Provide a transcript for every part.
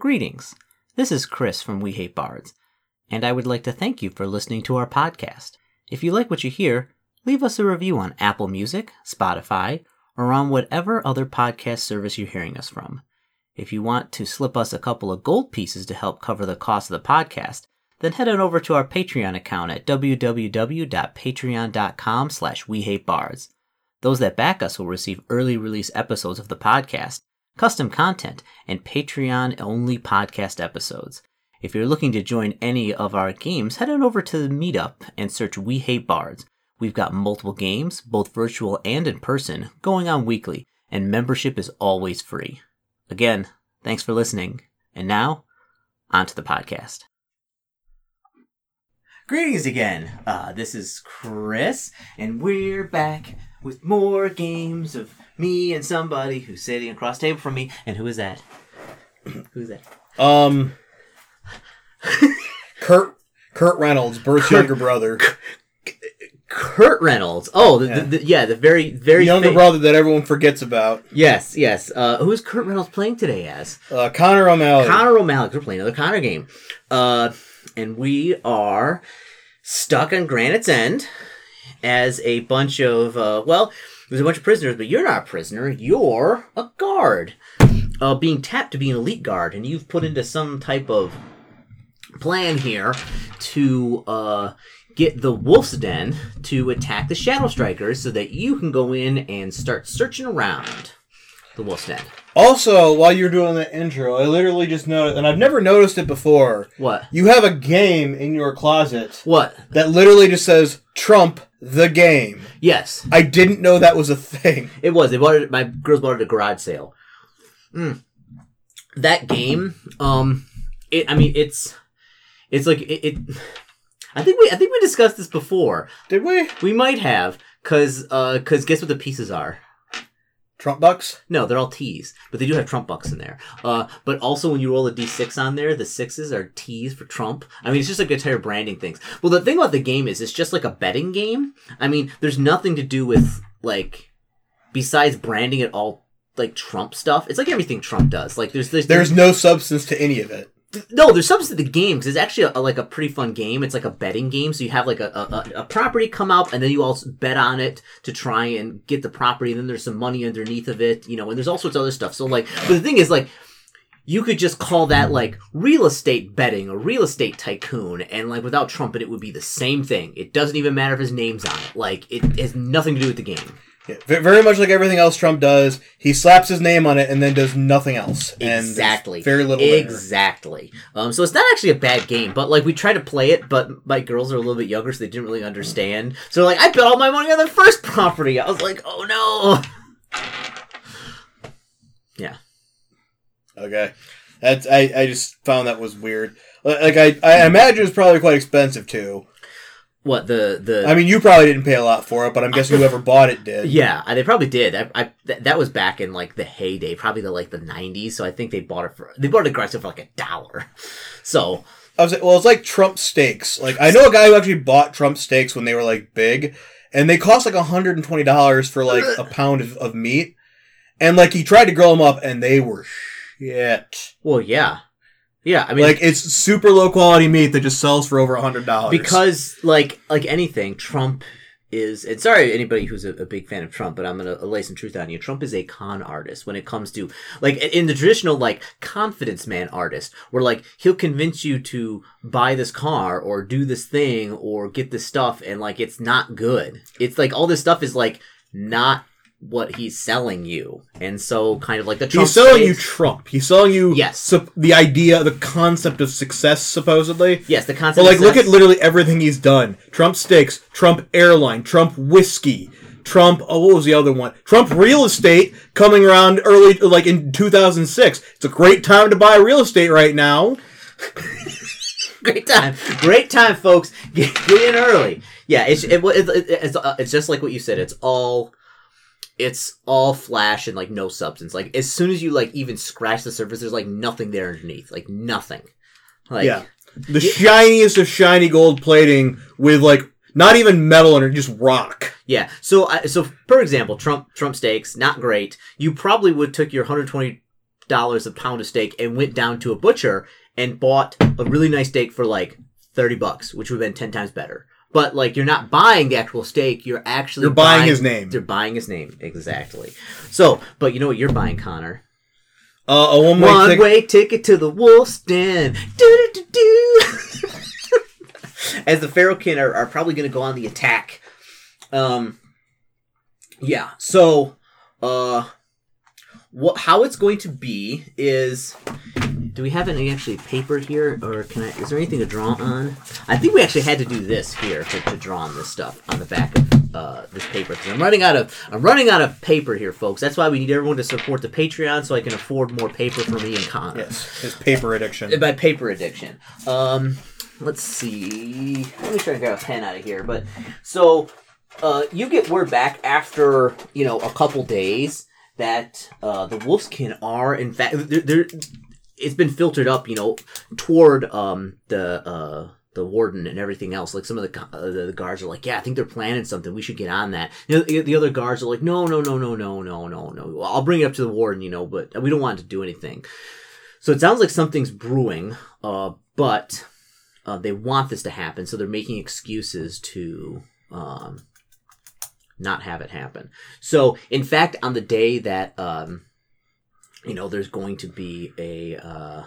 Greetings. This is Chris from We Hate Bards, and I would like to thank you for listening to our podcast. If you like what you hear, leave us a review on Apple Music, Spotify, or on whatever other podcast service you're hearing us from. If you want to slip us a couple of gold pieces to help cover the cost of the podcast, then head on over to our Patreon account at www.patreon.com slash wehatebards. Those that back us will receive early release episodes of the podcast, custom content, and Patreon only podcast episodes. If you're looking to join any of our games, head on over to the meetup and search We Hate Bards. We've got multiple games, both virtual and in person, going on weekly, and membership is always free. Again, thanks for listening. And now, on to the podcast. Greetings again. Uh, this is Chris, and we're back with more games of me and somebody who's sitting across the table from me. And who is that? Who's that? Um, Kurt Kurt Reynolds, Bert's younger brother, Kurt Reynolds. Oh, the, yeah. The, the, yeah, the very, very the younger brother that everyone forgets about. Yes, yes. Uh, who is Kurt Reynolds playing today as? Uh, Connor O'Malley. Connor O'Malley. We're playing another Connor game. Uh, and we are stuck on Granite's End as a bunch of, uh, well, there's a bunch of prisoners, but you're not a prisoner. You're a guard. Uh, being tapped to be an elite guard, and you've put into some type of plan here to uh, get the Wolf's Den to attack the Shadow Strikers so that you can go in and start searching around the Wolf's Den. Also, while you're doing the intro, I literally just noticed, and I've never noticed it before. What? You have a game in your closet. What? That literally just says Trump the game. Yes. I didn't know that was a thing. It was. They bought it. My girls bought it at a garage sale. Mm. That game, um, it. I mean, it's it's like it, it, I think we I think we discussed this before. Did we? We might have, cause uh, cause guess what the pieces are. Trump bucks? No, they're all T's, but they do have Trump bucks in there. Uh, but also when you roll a D6 on there, the sixes are T's for Trump. I mean, it's just like entire branding things. Well, the thing about the game is it's just like a betting game. I mean, there's nothing to do with like besides branding it all like Trump stuff. It's like everything Trump does. Like there's there's, there's no substance to any of it no, there's substance to the game because it's actually a, a, like a pretty fun game. It's like a betting game, so you have like a, a, a property come up, and then you all bet on it to try and get the property. And then there's some money underneath of it, you know, and there's all sorts of other stuff. So like, but the thing is like. You could just call that like real estate betting or real estate tycoon, and like without Trump, it would be the same thing. It doesn't even matter if his name's on it. Like it has nothing to do with the game. Yeah, very much like everything else Trump does, he slaps his name on it and then does nothing else. Exactly. very little. Exactly. Um, so it's not actually a bad game, but like we tried to play it, but my girls are a little bit younger, so they didn't really understand. So like I bet all my money on the first property. I was like, oh no. yeah. Okay. That's I, I just found that was weird. Like I, I imagine it's probably quite expensive too. What the the? I mean, you probably didn't pay a lot for it, but I'm guessing whoever bought it did. Yeah, uh, they probably did. I, I th- that was back in like the heyday, probably the like the '90s. So I think they bought it for they bought it aggressive for like a dollar. So I was like, well, it's like Trump steaks. Like I know a guy who actually bought Trump steaks when they were like big, and they cost like 120 dollars for like a pound of, of meat, and like he tried to grill them up, and they were shit. Well, yeah. Yeah, I mean, like it's super low quality meat that just sells for over a hundred dollars. Because, like, like anything, Trump is. And sorry, anybody who's a, a, big fan of Trump, but I'm gonna lay some truth on you. Trump is a con artist when it comes to like in the traditional like confidence man artist, where like he'll convince you to buy this car or do this thing or get this stuff, and like it's not good. It's like all this stuff is like not what he's selling you. And so kind of like the Trump He's selling you Trump. He's selling you yes. Su- the idea, the concept of success supposedly. Yes, the concept But like look at literally everything he's done. Trump steaks, Trump airline, Trump whiskey, Trump oh what was the other one? Trump real estate coming around early like in 2006. It's a great time to buy real estate right now. great time. Great time folks. Get, get in early. Yeah, it's it, it, it, it's uh, it's just like what you said. It's all it's all flash and like no substance. Like as soon as you like even scratch the surface, there's like nothing there underneath. Like nothing. Like yeah, the shiniest of shiny gold plating with like not even metal under, just rock. Yeah. So uh, so for example, Trump Trump steaks not great. You probably would took your 120 dollars a pound of steak and went down to a butcher and bought a really nice steak for like thirty bucks, which would have been ten times better. But like you're not buying the actual steak, you're actually You're buying his name. You're buying his name exactly. So, but you know what you're buying, Connor? Uh, a one way One ticket. way ticket to the Wolf's Den. Do do do do. As the Feralkin are, are probably going to go on the attack. Um. Yeah. So, uh, what? How it's going to be is. Do we have any actually paper here, or can I? Is there anything to draw on? I think we actually had to do this here to, to draw on this stuff on the back of uh, this paper because I'm running out of I'm running out of paper here, folks. That's why we need everyone to support the Patreon so I can afford more paper for me and Connor. Yes, his paper addiction. By paper addiction. Um, let's see. Let me try to get a pen out of here. But so, uh, you get word back after you know a couple days that uh, the Wolfskin are in fact they're, they're, it's been filtered up, you know, toward um, the uh, the warden and everything else. Like some of the, uh, the guards are like, "Yeah, I think they're planning something. We should get on that." You know, the, other guards are like, "No, no, no, no, no, no, no, no. I'll bring it up to the warden, you know, but we don't want to do anything." So it sounds like something's brewing, uh, but uh, they want this to happen, so they're making excuses to um, not have it happen. So, in fact, on the day that um, you know, there's going to be a uh,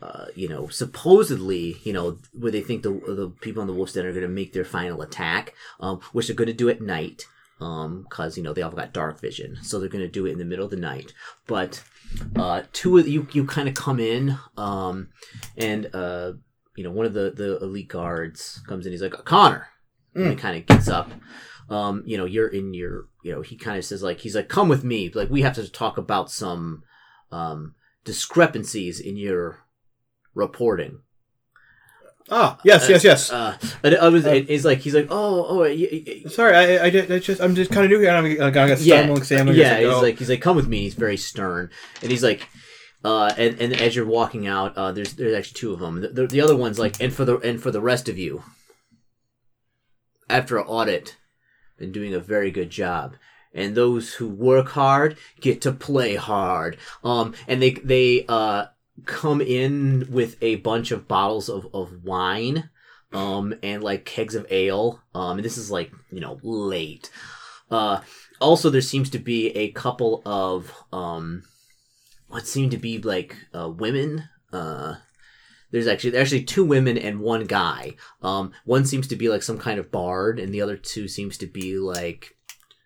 uh, you know, supposedly, you know, where they think the the people on the Wolf's Den are going to make their final attack, um, which they're going to do at night, um, because you know they all got dark vision, so they're going to do it in the middle of the night. But uh, two of you you kind of come in, um, and uh, you know, one of the the elite guards comes in. He's like, Connor, and he kind of gets up. Um, you know, you're in your, you know, he kind of says like, he's like, come with me. Like, we have to talk about some um discrepancies in your reporting. Ah, yes, yes, yes. Uh, and I was, he's like, he's like, oh, oh, y- y- Sorry, I, I, did- I just, I'm just kind of new here. I'm, I'm gonna yeah, stumbling, yeah. I He's go. like, he's like, come with me. He's very stern, and he's like, uh, and and as you're walking out, uh, there's there's actually two of them. The, the, the other one's like, and for the and for the rest of you, after an audit, been doing a very good job. And those who work hard get to play hard. Um, and they they uh come in with a bunch of bottles of of wine, um, and like kegs of ale. Um, and this is like you know late. Uh, also there seems to be a couple of um, what seem to be like uh, women. Uh, there's actually there's actually two women and one guy. Um, one seems to be like some kind of bard, and the other two seems to be like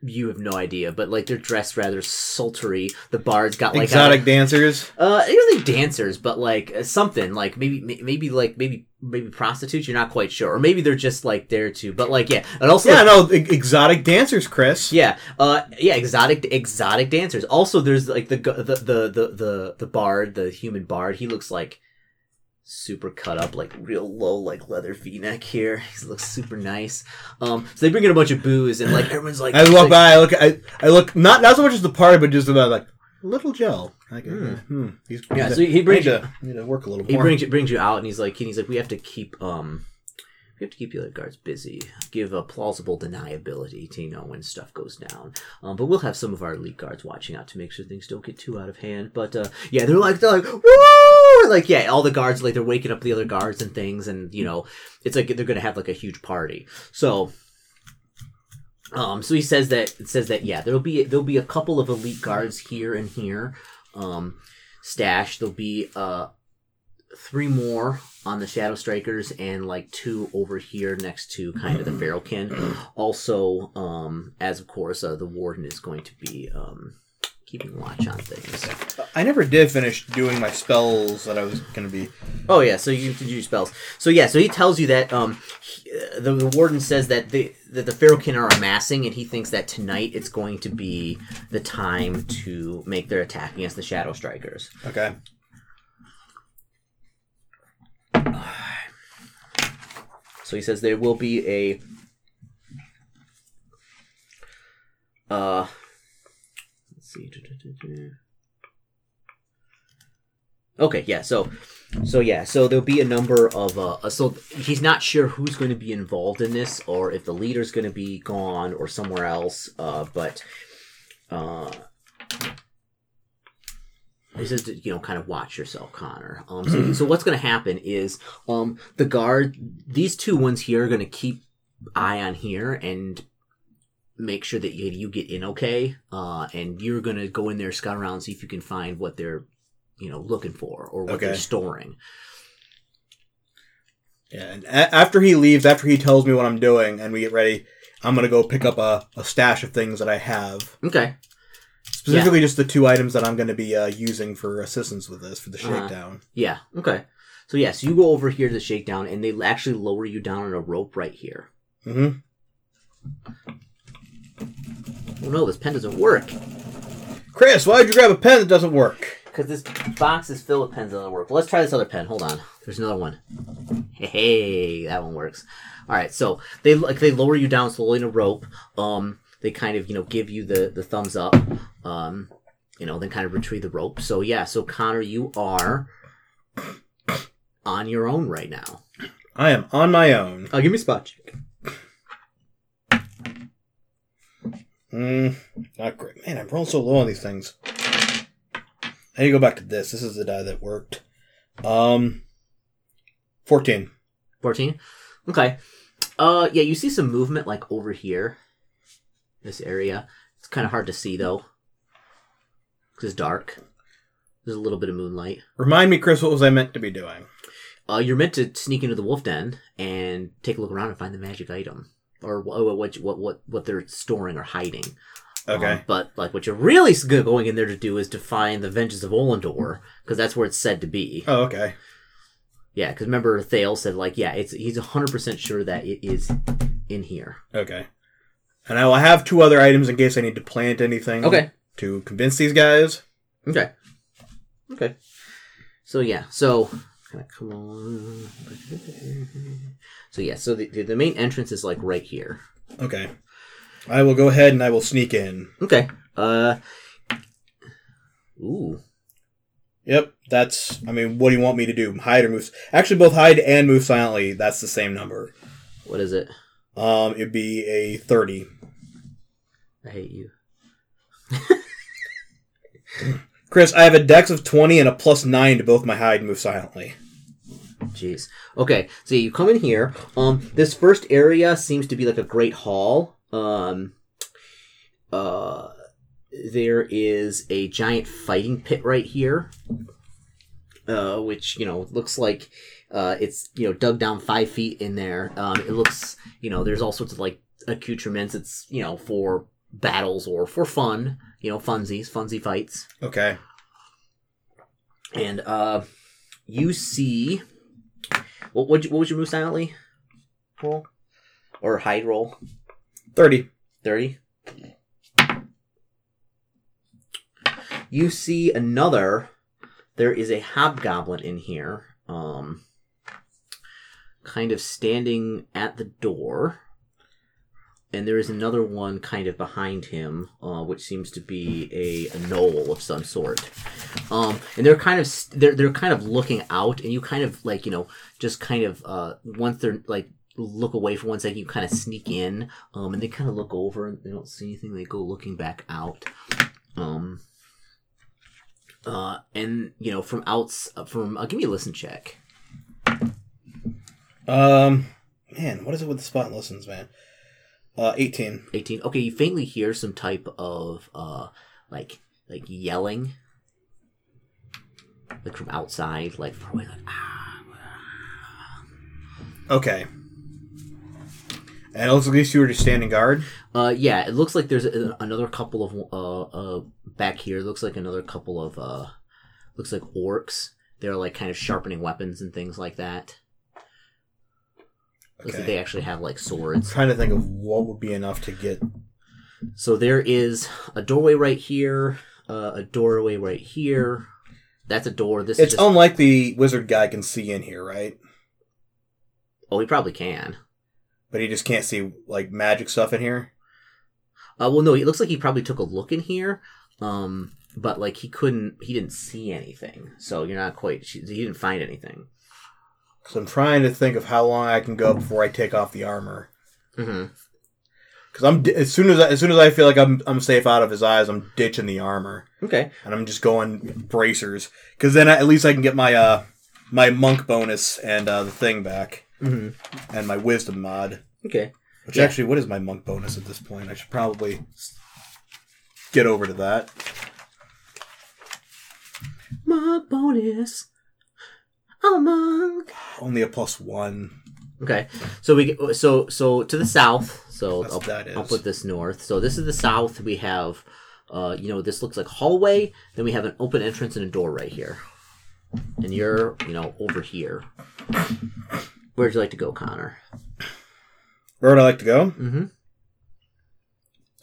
you have no idea, but like they're dressed rather sultry. The bard's got like exotic dancers. uh, they don't think dancers, but like uh, something like maybe may- maybe like maybe maybe prostitutes. You're not quite sure, or maybe they're just like there too. But like yeah, and also Yeah, no, e- exotic dancers, Chris. yeah, uh, yeah, exotic exotic dancers. Also, there's like the the the the the, the bard, the human bard. He looks like super cut up, like real low, like leather V neck here. He looks super nice. Um, so they bring in a bunch of booze, and like everyone's like, I walk like, by, I look, I, I look not not so much as the party, but just about like little Joe. Like, hmm. hmm. He's, Yeah, he's so he brings to, need to work a little he more. He brings you, brings you out and he's like he's like we have to keep um we have to keep the other guards busy give a plausible deniability to you know when stuff goes down um but we'll have some of our elite guards watching out to make sure things don't get too out of hand but uh yeah they're like they're like woo like yeah all the guards like they're waking up the other guards and things and you know it's like they're gonna have like a huge party so um, so he says that it says that yeah, there'll be there'll be a couple of elite guards here and here, um, stashed. There'll be uh three more on the Shadow Strikers and like two over here next to kind of the Feralkin. Also, um, as of course, uh, the Warden is going to be um keeping watch on things. I never did finish doing my spells that I was going to be. Oh yeah, so you can use spells. So yeah, so he tells you that um, he- uh, the, the warden says that the that the Feralkin are amassing, and he thinks that tonight it's going to be the time to make their attack against the Shadow Strikers. Okay. So he says there will be a uh see. Okay, yeah, so so yeah, so there'll be a number of uh so he's not sure who's going to be involved in this or if the leader's going to be gone or somewhere else, uh but uh says to, you know, kind of watch yourself, Connor. Um, so, so what's going to happen is, um, the guard, these two ones here are going to keep eye on here and make sure that you, you get in okay. Uh, and you're going to go in there, scout around, see if you can find what they're, you know, looking for or what they're storing. Yeah, and a- after he leaves, after he tells me what I'm doing, and we get ready, I'm gonna go pick up a, a stash of things that I have. Okay. Specifically, just the two items that I'm gonna be uh, using for assistance with this for the Uh-huh. shakedown. Yeah. Okay. So yeah, so you go over here to the shakedown, and they actually lower you down on a rope right here. Mm-hmm. Oh no, this pen doesn't work Chris, why'd you grab a pen that doesn't work? because this box is filled with pens that don't work. Let's try this other pen. Hold on. There's another one. Hey, hey, that one works. All right. So they like they lower you down slowly in a rope. Um, they kind of you know give you the the thumbs up. Um, you know, then kind of retrieve the rope. So yeah. So Connor, you are on your own right now. I am on my own. Uh, give me a spot check. Mm, not great. Man, I'm rolling so low on these things. I need to go back to this. This is the die that worked. Um, 14. 14 okay uh yeah you see some movement like over here this area it's kind of hard to see though because it's dark there's a little bit of moonlight Remind me, Chris, what was I meant to be doing? uh you're meant to sneak into the wolf den and take a look around and find the magic item or what what what what, what they're storing or hiding Okay. Um, but like what you're really going in there to do is to find the vengeance of Olendor because that's where it's said to be oh, okay. yeah because remember Thale said like yeah it's he's 100% sure that it is in here Okay. And I will have two other items in case I need to plant anything. okay To convince these guys. Okay. Okay. So yeah, so come on. So yeah, so the the the main entrance is like right here. Okay. I will go ahead and I will sneak in. Okay. Uh. Ooh. Yep, that's. I mean, what do you want me to do? Hide or move? Actually, both hide and move silently. That's the same number. What is it? Um, it'd be a thirty. I hate you. Chris, I have a dex of twenty and a plus nine to both my hide and move silently. Jeez. Okay, so you come in here. Um, this first area seems to be like a great hall. Um, uh, there is a giant fighting pit right here, uh, which you know looks like uh, it's you know dug down five feet in there. Um, it looks you know there's all sorts of like accoutrements. It's you know for battles or for fun. You know funsies, funsy fights, Okay. and uh, you see what what what would you move silently roll or hide roll Thirty. thirty. You see another. There is a hobgoblin in here, um, kind of standing at the door, and there is another one kind of behind him, uh, which seems to be a, a gnoll of some sort. Um, and they're kind of they're they're kind of looking out, and you kind of like you know just kind of uh once they're like look away for one second, you kind of sneak in, um, and they kind of look over and they don't see anything. They go looking back out, um, uh, and you know from outs from uh, give me a listen check. Um, man, what is it with the spot listens, man? Uh, eighteen. 18 okay you faintly hear some type of uh like like yelling like from outside like far away like ah Okay. And it looks like two are just standing guard. uh yeah it looks like there's a, another couple of uh uh back here it looks like another couple of uh looks like orcs they're like kind of sharpening weapons and things like that Okay. they actually have like swords trying to think of what would be enough to get. So there is a doorway right here, uh, a doorway right here. That's a door. This It's is just, unlikely wizard guy can see in here, right? oh, he probably can. But he just can't see like magic stuff in here. Uh, well, no, it looks like he probably took a look in here, um, but like he couldn't, he didn't see anything. So you're not quite. He didn't find anything. So I'm trying to think of how long I can go before I take off the armor. Because I'm as soon as I, as soon as I feel like I'm I'm safe out of his eyes, I'm ditching the armor Okay. and I'm just going bracers. Because then at least I can get my uh my monk bonus and uh, the thing back hmm and my wisdom mod. Okay. Which Yeah. actually, what is my monk bonus at this point? I should probably get over to that. My bonus. I'm a monk. Only a plus one. Okay. So we get- so so to the south. So That's I'll, what that is. I'll put this north. So this is the south. We have, uh, you know, this looks like hallway. Then we have an open entrance and a door right here. And you're, you know, over here. Where'd you like to go, Connor? Where would I like to go? Mm-hmm.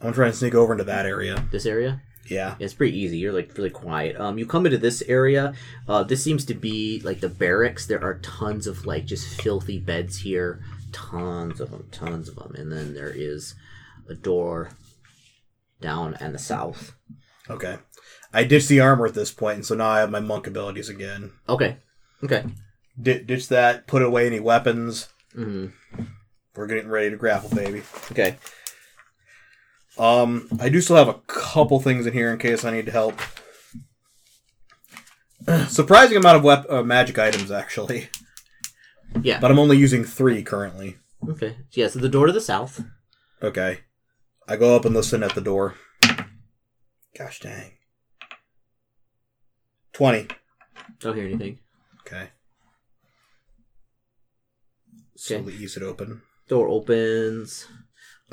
I'm trying to sneak over into that area. This area. Yeah. It's pretty easy. You're like really quiet. Um, you come into this area. Uh, this seems to be like the barracks. There are tons of like just filthy beds here. Tons of them. Tons of them. And then there is a door down and the south. Okay. I ditched the armor at this point, and so now I have my monk abilities again. Okay. Okay. D- ditch that. Put away any weapons. hmm We're getting ready to grapple, baby. Okay. Um, I do still have a couple things in here in case I need help. Surprising amount of wep- uh, magic items, actually. Yeah. But I'm only using three currently. Okay. Yeah. So the door to the south. Okay. I go up and listen at the door. Gosh dang. 20. Don't hear anything. Okay. Slowly ease it open. Door opens.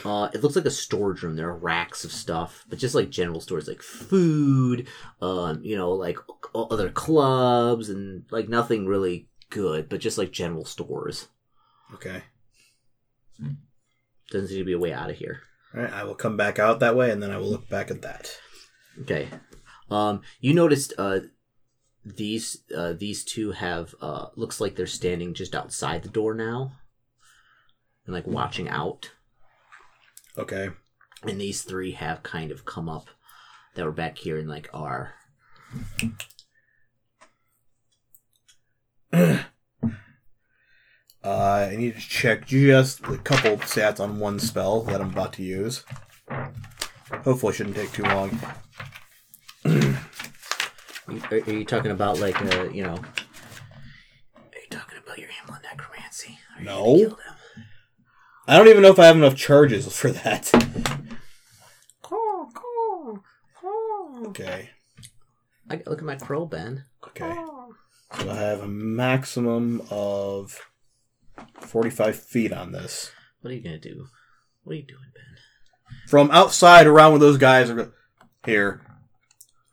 Uh, it looks like a storage room. There are racks of stuff, but just like general stores, like food, um, you know, like other clubs, and like nothing really good, but just like general stores. Okay. Doesn't seem to be a way out of here. Alright, I will come back out that way and then I will look back at that. Okay. Um, you noticed uh, these uh, these two have uh, looks like they're standing just outside the door now, and like watching out. Okay. and these three have kind of come up that were back here and like are Uh, I need to check just a couple stats on one spell that I'm about to use. Hopefully, it shouldn't take too long. are, are you talking about like uh you know are you talking about your Hamlet necromancy Are you No. Gonna kill them? I don't even know if I have enough charges for that. Okay. I look at my crow Ben Okay. So I have a maximum of 45 feet on this. what are you gonna do what are you doing Ben From outside around where those guys are here,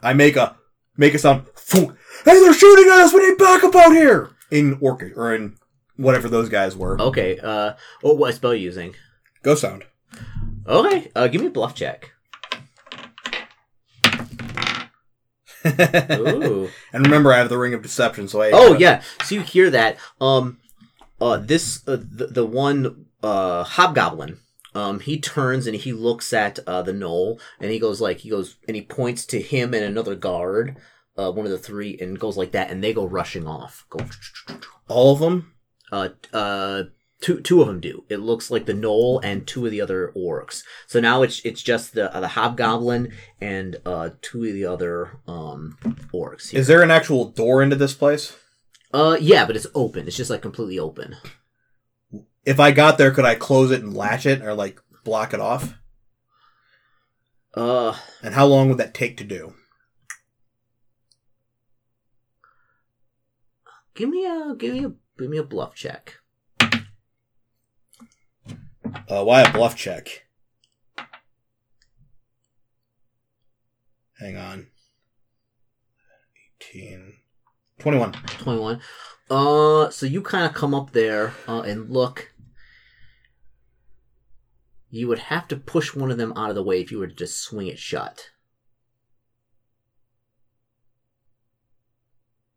I make a make a sound. Hey, they're shooting at us! We need backup out here! In Orcish or in whatever those guys were. okay uh oh what spell are you using Ghost sound. okay uh give me a bluff check ooh and remember, I have the ring of deception, so I. Oh yeah, so you hear that? Um, uh, this uh, the the one uh hobgoblin. Um, he turns and he looks at uh the gnoll and he goes like he goes and he points to him and another guard, uh, one of the three, and goes like that, and they go rushing off. Go. all of them. Uh, uh, two two of them do. It looks like the gnoll and two of the other orcs. So now it's it's just the uh, the hobgoblin and uh two of the other um orcs. Here. Is there an actual door into this place? Uh, yeah, but it's open. It's just like completely open. If I got there, could I close it and latch it, or like block it off? Uh, And how long would that take to do? give me a give me a give me a bluff check. Uh, why a bluff check? Hang on. 18. 21. Twenty one. Uh, so you kind of come up there uh, and look. You would have to push one of them out of the way if you were to just swing it shut.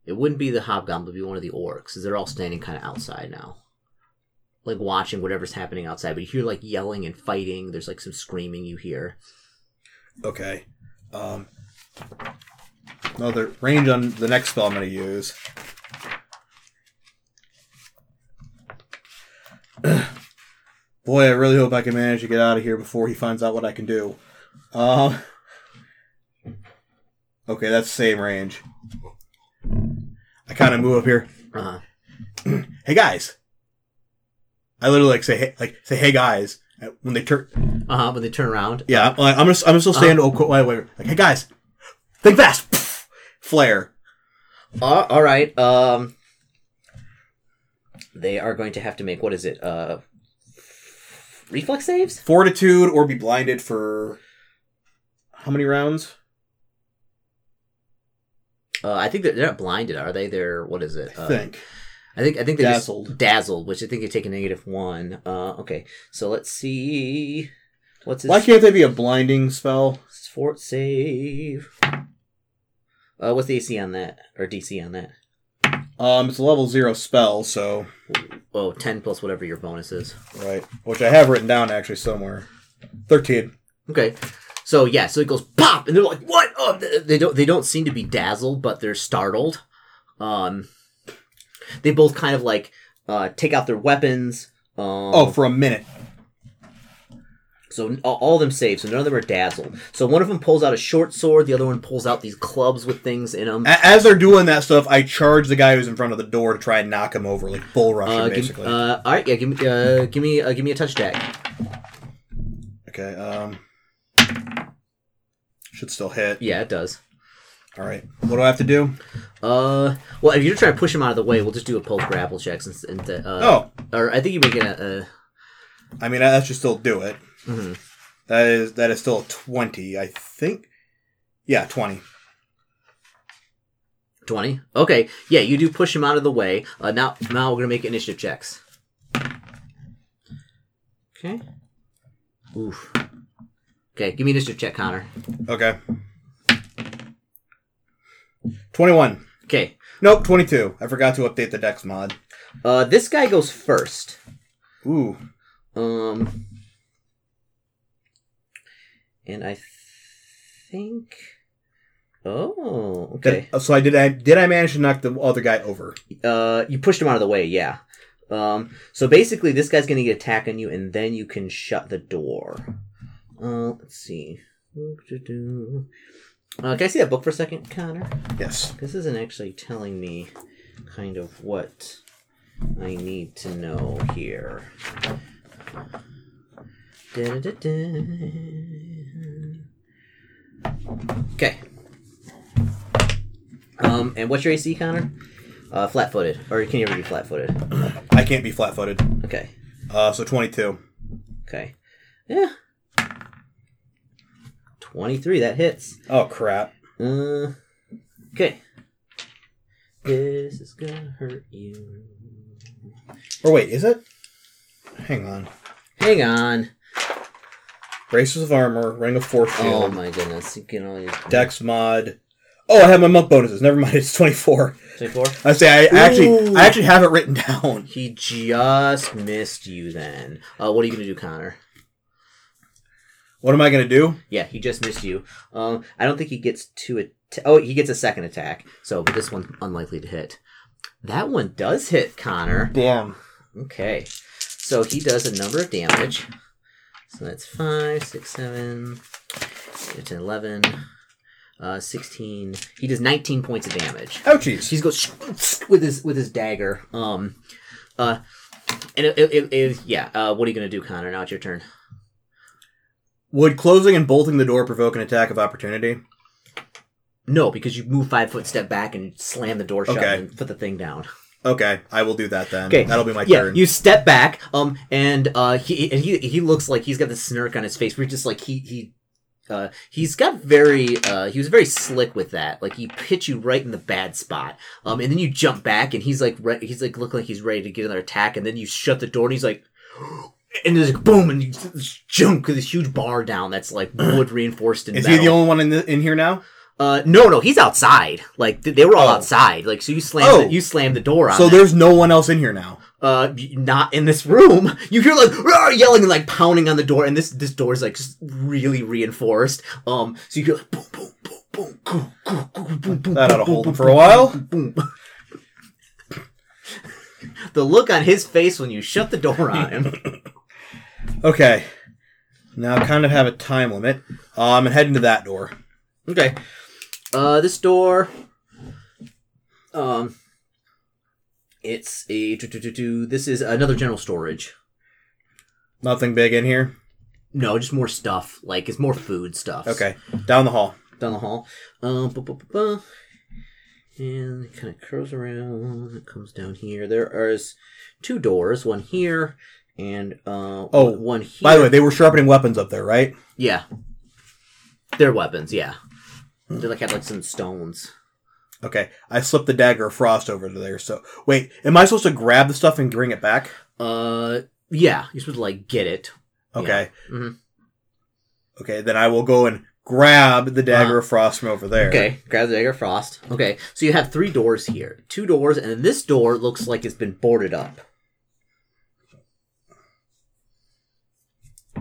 It wouldn't be the hobgoblin, it'd be one of the orcs, because they're all standing kind of outside now. Like watching whatever's happening outside, but you hear like yelling and fighting. There's like some screaming you hear. Okay. Um, no, the range on the next spell I'm going to use. Boy, I really hope I can manage to get out of here before he finds out what I can do. Uh, okay, that's same range. I kind of move up here. Uh-huh. Hey guys. I literally like say hey, like say hey guys when they turn. Uh huh. When they turn around. Yeah, like, I'm gonna I'm still stand. Oh, wait, wait, wait. Like hey guys, think fast. Flare. Uh, all right. Um, they are going to have to make what is it? Uh, reflex saves. Fortitude or be blinded for how many rounds? Uh, I think they're, they're not blinded, are they? They're what is it? I Uh, think. I think I think they're just Dazzled. dazzled, which I think you take a negative one. Uh, okay, so let's see. What's his Why can't they be a blinding spell? fort save? Uh, what's the AC on that or DC on that? Um, it's a level zero spell, so Oh, 10 plus whatever your bonus is. right, which I have written down actually somewhere. Thirteen. Okay. So yeah, so it goes pop, and they're like, "What?" Oh, they don't. They don't seem to be dazzled, but they're startled. Um, they both kind of like uh, take out their weapons. Um, Oh, for a minute. so all, of them save. So none of them are dazzled. So one of them pulls out a short sword. The other one pulls out these clubs with things in them. As they're doing that stuff, I charge the guy who's in front of the door to try and knock him over, like bull rush him, Uh, basically. uh, all right, yeah, give me, uh, give me, uh, give me a touch attack. okay. Um, should still hit. Yeah, it does. All right. What do I have to do? Uh, well, if you're trying to push him out of the way, we'll just do a post grapple checks and, and uh, Oh, or I think you make it a, a I mean that should still do it. mhm. That is that is still twenty, I think. Yeah, twenty. 20 okay yeah you do push him out of the way uh, now now we're gonna make initiative checks okay oof okay give me initiative check connor Okay. Twenty-one. okay Nope, twenty-two. I forgot to update the Dex mod. uh this guy goes first Ooh. um and i think oh okay Did- so I did. I did. I manage to knock the other guy over. uh you pushed him out of the way yeah um so basically this guy's gonna get attack on you and then you can shut the door uh let's see uh, can i see that book for a second connor Yes. this isn't actually telling me kind of what i need to know here okay um and what's your ac connor uh, flat-footed, or can you ever be flat-footed? I can't be flat-footed. Okay, Uh, so twenty-two. okay, yeah. Twenty-three, that hits. Oh crap. Uh, okay. This is gonna hurt you. Or wait, is it? Hang on. Hang on. Bracers of armor, ring of force Oh my goodness, you can only Dex mod. Oh, I have my monk bonuses. Never mind. It's twenty-four. twenty-four. I say I actually, I actually have it written down. He just missed you. Then, uh, what are you gonna do, Connor? What am I gonna do? Yeah, he just missed you. Um, I don't think he gets to it. Oh, he gets a second attack. So, but this one's unlikely to hit. That one does hit Connor. Damn. Okay, so he does a number of damage. So that's 5, 6, 7, 8, 10, 11, uh, 16. He does 19 points of damage. Ouchies. He goes with his with his dagger. Um, uh, and it, it, it, it- yeah. Uh, what are you gonna do, Connor? Now it's your turn. Would closing and bolting the door provoke an attack of opportunity? No, because you move five foot step back and slam the door shut Okay. and put the thing down. Okay, I will do that then. Okay, That'll be my yeah, turn. you step back, um, and uh, he and he he looks like he's got this smirk on his face. We're just like he he. Uh, he's got very, uh, he was very slick with that. Like he hit you right in the bad spot. Um, and then you jump back and he's like, re- he's like, looking like he's ready to get another attack. And then you shut the door and he's like, and there's like boom and you just junk this huge bar down that's like wood reinforced and Is metal. he the only one in the, in here now? Uh, no, no, he's outside. Like th- they were all Oh. outside. Like so, you slammed Oh. the, you slammed the door on. So them. there's no one else in here now. uh, y- not in this room. You hear like "Rah!" yelling and like pounding on the door, and this this door is like really reinforced. Um, so you hear like boom, boom, boom, boom, boom, boom, boom, boom, boom. That ought to boom, hold boom, him for a while. boom, boom. The look on his face when you shut the door on him. Okay. Now I kind of have a time limit. Uh, I'm heading to that door. Okay. Uh, this door. Um. It's a. This is another general storage. Nothing big in here. No, just more stuff. Like it's more food stuff. Okay. Down the hall. Down the hall. Um. bu- bu- bu- bu. And it kind of curls around. It comes down here. There is two doors. One here and uh. Oh, one here. By the way, they were sharpening weapons up there, right? yeah. They're weapons. Yeah. They like had like some stones. Okay. I slipped the dagger of frost over to there. So wait, am I supposed to grab the stuff and bring it back? Uh. Yeah. You're supposed to like get it. Okay. Mhm. Okay. Then I will go and grab the dagger Uh, of frost from over there. Okay, grab the dagger of frost. Okay, so you have three doors here. Two doors, and then this door looks like it's been boarded up.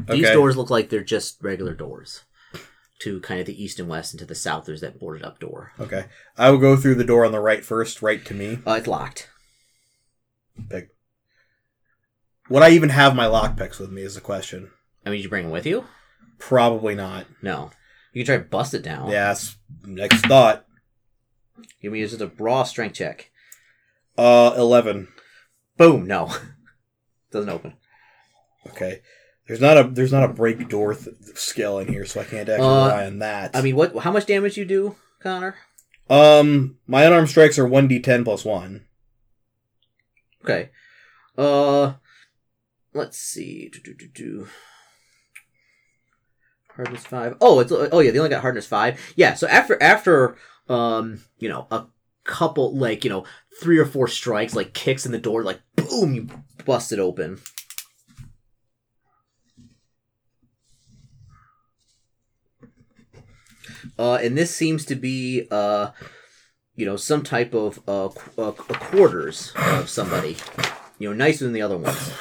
These Okay. doors look like they're just regular doors. To kind of the east and west, and to the south, there's that boarded up door. Okay. I will go through the door on the right first, right to me. Uh, it's locked. Pick. Would I even have my lockpicks with me is the question. I mean, did you bring them with you? Probably not. No. You can try to bust it down. Yes. Next thought. Give me just a raw strength check. Uh, 11. Boom. No. Doesn't open. Okay. There's not a there's not a break door th- skill in here, so I can't actually Uh, rely on that. I mean, what? How much damage you do, Connor? um, my unarmed strikes are one d10 plus one. Okay. Uh, let's see. Do, do, do, do. Hardness five. Oh, it's oh yeah, they only got hardness five. Yeah. So after after um you know a couple like you know three or four strikes like kicks in the door like boom you bust it open. Uh, and this seems to be uh you know some type of uh, uh quarters of somebody. You know nicer than the other ones.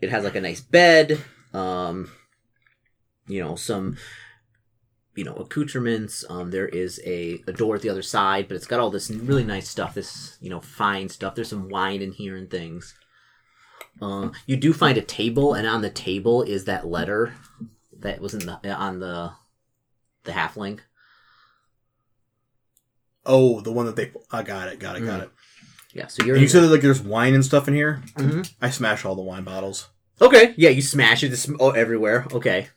It has like a nice bed um you know some you know accoutrements. Um there is a, a door at the other side but it's got all this really nice stuff this you know fine stuff. There's some wine in here and things. Uh, you do find a table and on the table is that letter that was in the on the the halfling Oh, the one that they I got it, got it, got Mm. it. yeah so you're And you said that like there's wine and stuff in here. Mhm. I smash all the wine bottles. okay yeah you smash it this oh everywhere okay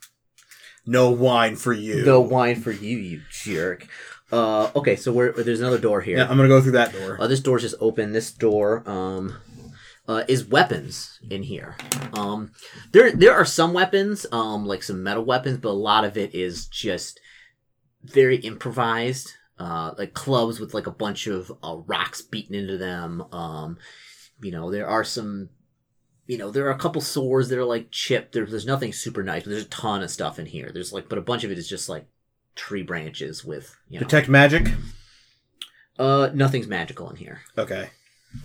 No wine for you. No wine for you, you jerk. Uh, okay, so we're, there's another door here. Yeah, I'm gonna go through that door. Uh, this door's just open. This door um, uh, is weapons in here. Um, there there are some weapons, um, like some metal weapons, but a lot of it is just very improvised. Uh, like clubs with like a bunch of uh, rocks beaten into them. Um, you know, there are some. You know, there are a couple swords that are like chipped. There, there's nothing super nice, but there's a ton of stuff in here. There's like, but a bunch of it is just like tree branches with you know. Detect magic. Uh, nothing's magical in here. Okay.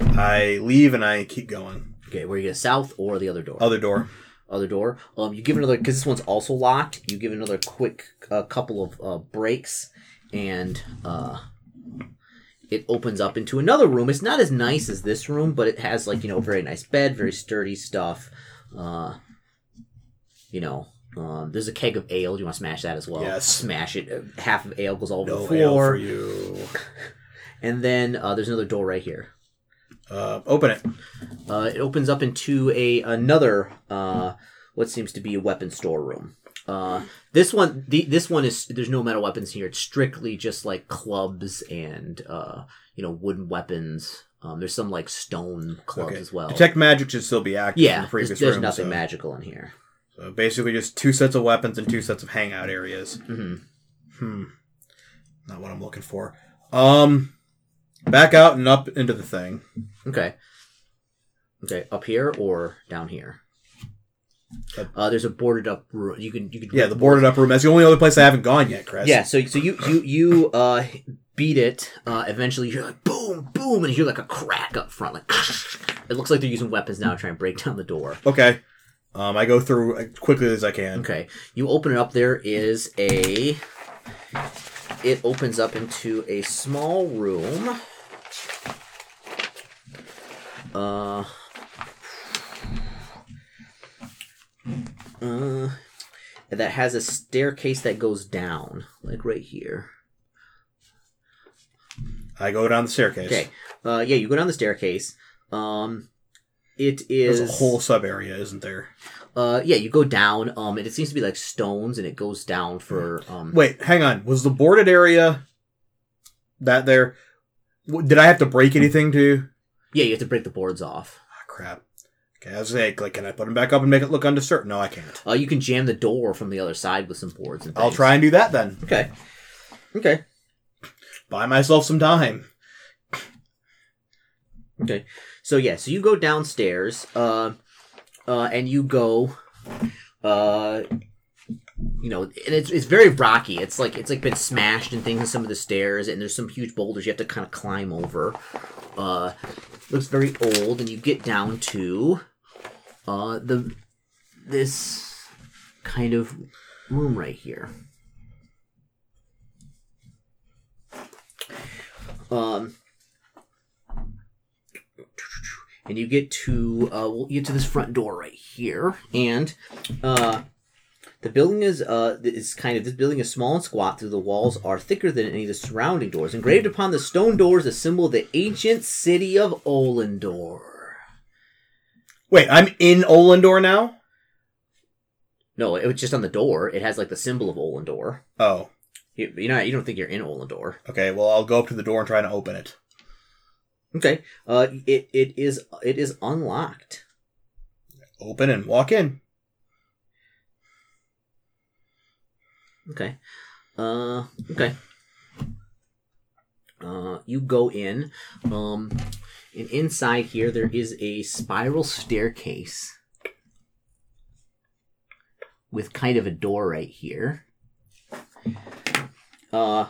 I leave and I keep going. Okay, where you go south or the other door? Other door. Other door. Um, you give another because this one's also locked. You give another quick uh, couple of uh, breaks, and uh, it opens up into another room. It's not as nice as this room, but it has like you know very nice bed, very sturdy stuff. Uh, you know, um, there's a keg of ale. Do you want to smash that as well? Yes. Smash it. Half of ale goes all over No the ale floor. for you. And then uh, there's another door right here. Uh, open it. Uh, it opens up into a another uh, what seems to be a weapon storeroom. Uh, this one, the, this one is there's no metal weapons here. It's strictly just like clubs and uh, you know wooden weapons. Um, there's some like stone clubs Okay. as well. Detect magic should still be active. in yeah, the there's, previous there's room, nothing so- magical in here. So basically, just two sets of weapons and two sets of hangout areas. hmm Hmm. Not what I'm looking for. Um, back out and up into the thing. Okay. Okay, up here or down here. Uh, there's a boarded up room. You can you can Yeah, the boarded up room. That's the only other place I haven't gone yet, Chris. Yeah, so so you you you uh beat it. Uh, eventually, you're like boom, boom, and you hear like a crack up front. Like it looks like they're using weapons now to try and break down the door. Okay. Um, I go through as quickly as I can. Okay, you open it up. There is a. It opens up into a small room. Uh. uh, that has a staircase that goes down, like right here. I go down the staircase. Okay. Uh, yeah, you go down the staircase. Um, it There's a whole sub area, isn't there? Uh, yeah, you go down. Um, and it seems to be like stones, and it goes down for um. Wait, hang on. Was the boarded area that there? Did I have to break anything to? Yeah, you have to break the boards off. Ah, crap. Okay, I was like, like, can I put them back up and make it look undisturbed? No, I can't. Uh, you can jam the door from the other side with some boards and. I'll try and do that then. Okay. Okay. Buy myself some time. Okay. So yeah, so you go downstairs, uh, uh, and you go, uh, you know, and it's it's very rocky. It's like it's like been smashed and things in some of the stairs, and there's some huge boulders you have to kind of climb over. Uh, looks very old, and you get down to, uh, the this kind of room right here. Um, and you get to uh, we'll get to this front door right here, and uh, the building is uh is kind of this building is small and squat. Through the walls are thicker than any of the surrounding doors. Engraved upon the stone doors, a symbol of the ancient city of Olendor. Wait, I'm in Olendor now. No, it was just on the door. It has like the symbol of Olendor. Oh, You, you know, you don't think you're in Olendor. okay. Well, I'll go up to the door and try to open it. Okay. Uh, it it is it is unlocked. Open and walk in. Okay. Uh, okay. Uh, you go in. Um, and inside here there is a spiral staircase with kind of a door right here. Uh,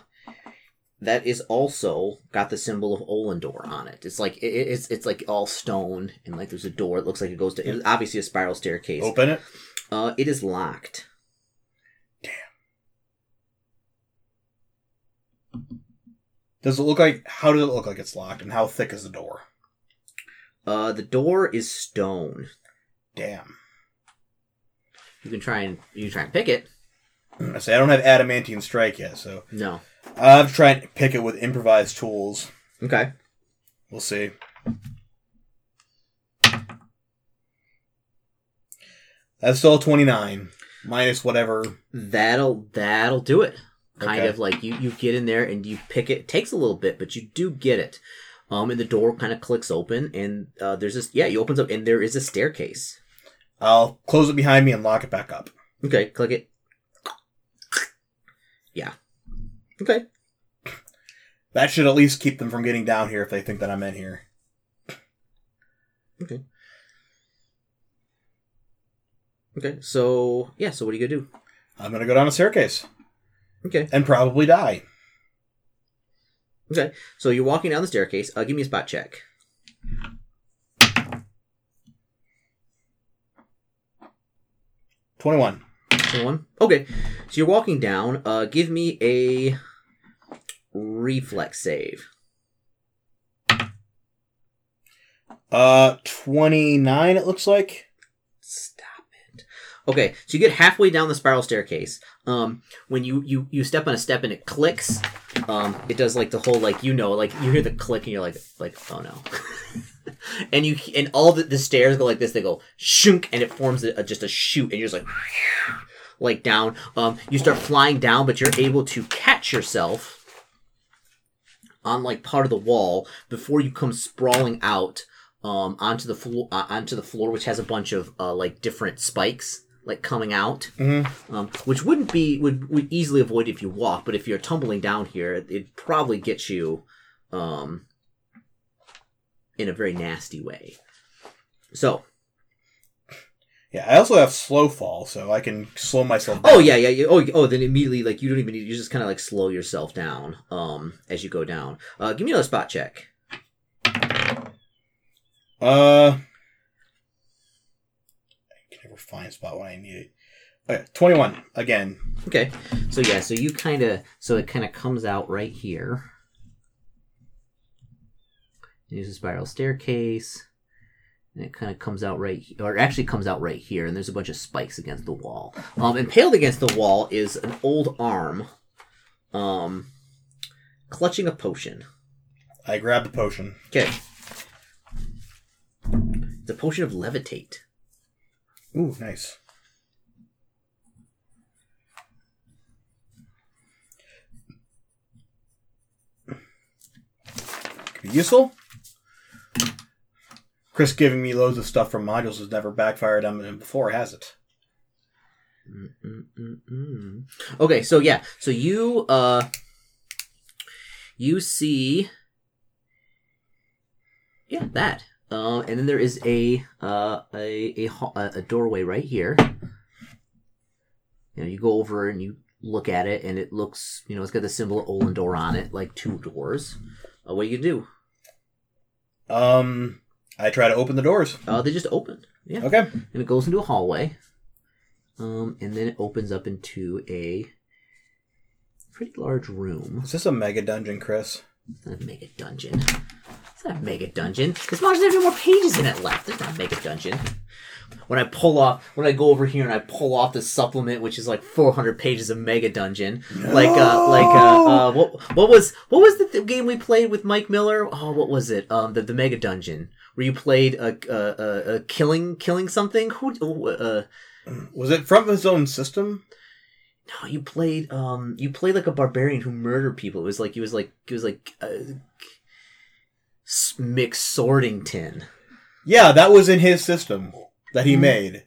that is also got the symbol of Olendor on it. It's like it, it's it's like all stone and like there's a door. It looks like it goes to. Obviously a spiral staircase. Open it. Uh, it is locked. Damn. Does it look like? How does it look like it's locked? And how thick is the door? Uh, the door is stone. Damn. You can try and you can try and pick it. I say I don't have adamantine strike yet, so No. I have to pick it with improvised tools. Okay. We'll see. That's still twenty nine minus whatever. That'll that'll do it. Kind Okay. of like you you get in there and you pick it. it. Takes a little bit, but you do get it. Um, and the door kind of clicks open, and uh, there's this. Yeah, you opens up, and there is a staircase. I'll close it behind me and lock it back up. Okay, click it. Yeah. Okay. That should at least keep them from getting down here if they think that I'm in here. Okay. Okay, so yeah. So what are you gonna do? I'm gonna go down a staircase Okay. and probably die. Okay. So you're walking down the staircase. Uh, give me a spot check. Twenty one. One. Okay. So you're walking down. Uh, give me a reflex save. Uh, twenty nine. It looks like. Stop it. Okay, so you get halfway down the spiral staircase. Um, when you you you step on a step and it clicks, um, it does like the whole like you know like you hear the click and you're like like oh no, and you and all the, the stairs go like this. They go shunk and it forms a, a- just a chute and you're just like like down. Um, you start flying down, but you're able to catch yourself on like part of the wall before you come sprawling out um onto the floor uh, onto the floor which has a bunch of uh like different spikes like coming out Mm-hmm. um which wouldn't be would would easily avoid if you walk but if you're tumbling down here it'd probably get you um in a very nasty way so Yeah, I also have slow fall, so I can slow myself. Oh yeah, yeah, yeah. Oh, oh. Then immediately, like you don't even need. You just kind of like slow yourself down, um, as you go down. Uh, give me another spot check. Uh, I can never find a spot when I need it. Okay, twenty one again. Okay. So yeah, so you kind of, so it kind of comes out right here. There's a spiral staircase, and it kind of comes out right, or it actually comes out right here, and there's a bunch of spikes against the wall. Um, impaled against the wall is an old arm, um, clutching a potion. I grab the potion. Okay. It's a potion of levitate. Ooh, nice. Could be useful. Chris giving me loads of stuff from modules has never backfired on him before, has it? Mm-mm-mm-mm. Okay, so yeah, so you uh, you see, yeah, that, uh, and then there is a uh a a a doorway right here. You know, you go over and you look at it, and it looks, you know, it's got the symbol of Olendor on it, like two doors. Uh, what do you do? Um, I try to open the doors. Uh, they just open. Yeah. Okay. and it goes into a hallway. Um, and then it opens up into a pretty large room. Is this a mega dungeon, Chris? It's not a mega dungeon. It's not a mega dungeon. This doesn't have more pages in it left. It's not a mega dungeon. When I pull off, when I go over here and I pull off the supplement, which is like 400 pages of mega dungeon, like uh, like uh, uh, what what was what was the th- game we played with Mike Miller? Oh, what was it? Um, the the mega dungeon where you played a a, a, a killing killing something. Who uh, Was it from his own system? No, you played um you played like a barbarian who murdered people. It was like he was like it was like uh, S- Mick Sordington. Yeah, that was in his system that he Mm. made.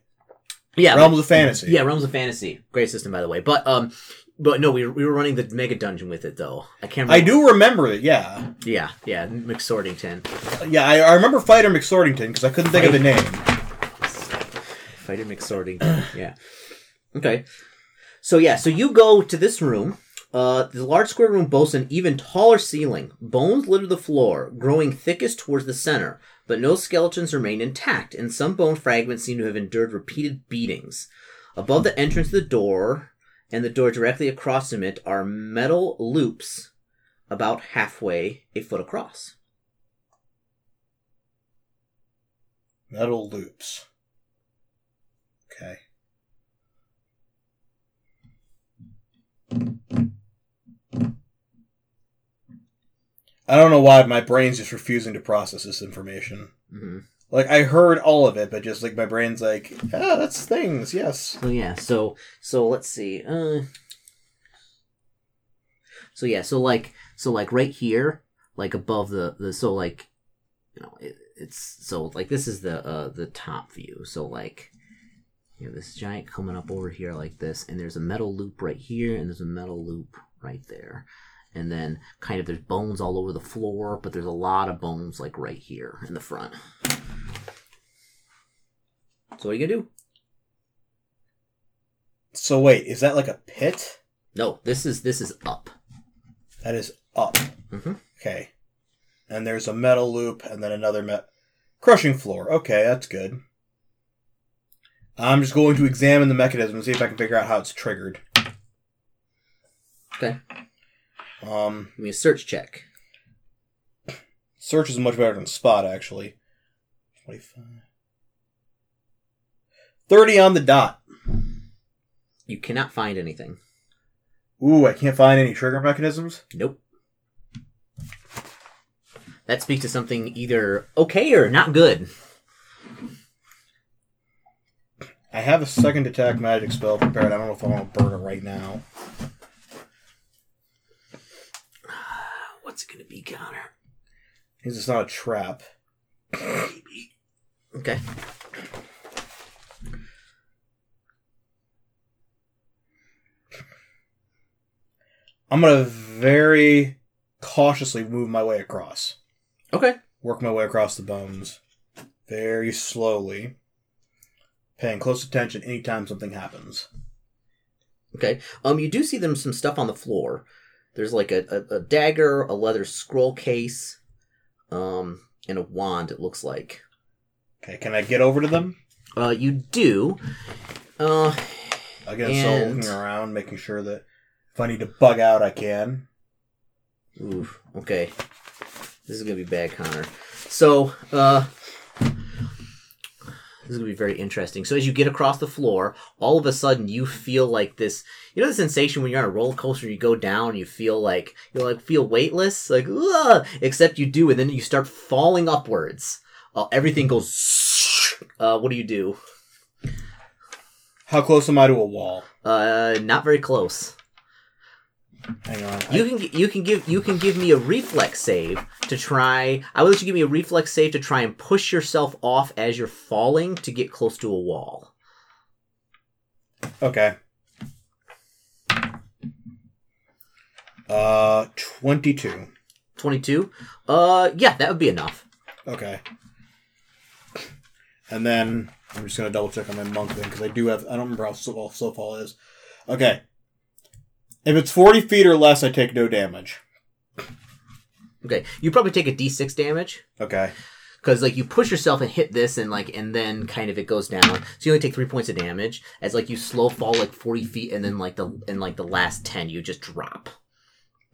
Yeah, Realms of Fantasy. yeah, Realms of Fantasy, great system by the way. But um, but no, we we were running the mega dungeon with it though. I can't. Remember. I do remember it, yeah. Yeah, yeah, Mick Sordington. Yeah, I, I remember Fighter McSortington because I couldn't think of the name. Fighter Mick Sordington. yeah. Okay. So yeah, so you go to this room. Uh, the large square room boasts an even taller ceiling. Bones litter the floor, growing thickest towards the center, but no skeletons remain intact, and some bone fragments seem to have endured repeated beatings. Above the entrance to the door and the door directly across from it are metal loops about halfway a foot across. Metal loops. Okay. I don't know why my brain's just refusing to process this information. hmm Like I heard all of it, but just like my brain's like, ah, that's things. Yes. So yeah, so so let's see. Uh So yeah, so like so like right here, like above the the so like you know, it, it's so like this is the uh the top view. So like you know, this giant coming up over here like this and there's a metal loop right here and there's a metal loop right there. And then kind of there's bones all over the floor, but there's a lot of bones like right here in the front. So what are you gonna do? So wait, is that like a pit? No, this is this is up. That is up. Mhm. Okay. And there's a metal loop and then another met crushing floor. Okay, that's good. I'm just going to examine the mechanism and see if I can figure out how it's triggered. Okay. Um, Give me a search check. search is much better than spot, actually. 25. 30 on the dot. You cannot find anything. Ooh, I can't find any trigger mechanisms. Nope. That speaks to something either okay or not good. I have a second attack magic spell prepared. I don't know if I want to burn it right now. What's it gonna be, Connor? Because it's not a trap. Okay. I'm going to very cautiously move my way across. Okay. Work my way across the bones. Very slowly. Paying close attention anytime something happens. Okay. Um, you do see them some stuff on the floor. There's like a, a, a dagger, a leather scroll case, um, and a wand. It looks like. Okay, can I get over to them? Uh, you do. Uh, Again, And- still looking around, making sure that if I need to bug out, I can. Oof. Okay. This is gonna be bad, Connor. So, uh, This is gonna be very interesting. So as you get across the floor, all of a sudden you feel like this. You know the sensation when you're on a roller coaster, and you go down, and you feel like you like feel weightless, like Ugh! except you do, and then you start falling upwards. Uh, everything goes. Uh, what do you do? How close am I to a wall? Uh, not very close. Hang on. I- You can you can give you can give me a reflex save to try. I would let you give me a reflex save to try and push yourself off as you're falling to get close to a wall. okay. Uh, twenty-two. Twenty two. Uh, yeah, that would be enough. Okay. And then I'm just gonna double check on my monk thing because I do have. I don't remember how slow, slow fall is. Okay. If it's forty feet or less, I take no damage. Okay, you probably take a d6 damage Okay. because like you push yourself and hit this and like and then kind of it goes down. So you only take three points of damage as like you slow fall like forty feet and then like the in like the last ten you just drop.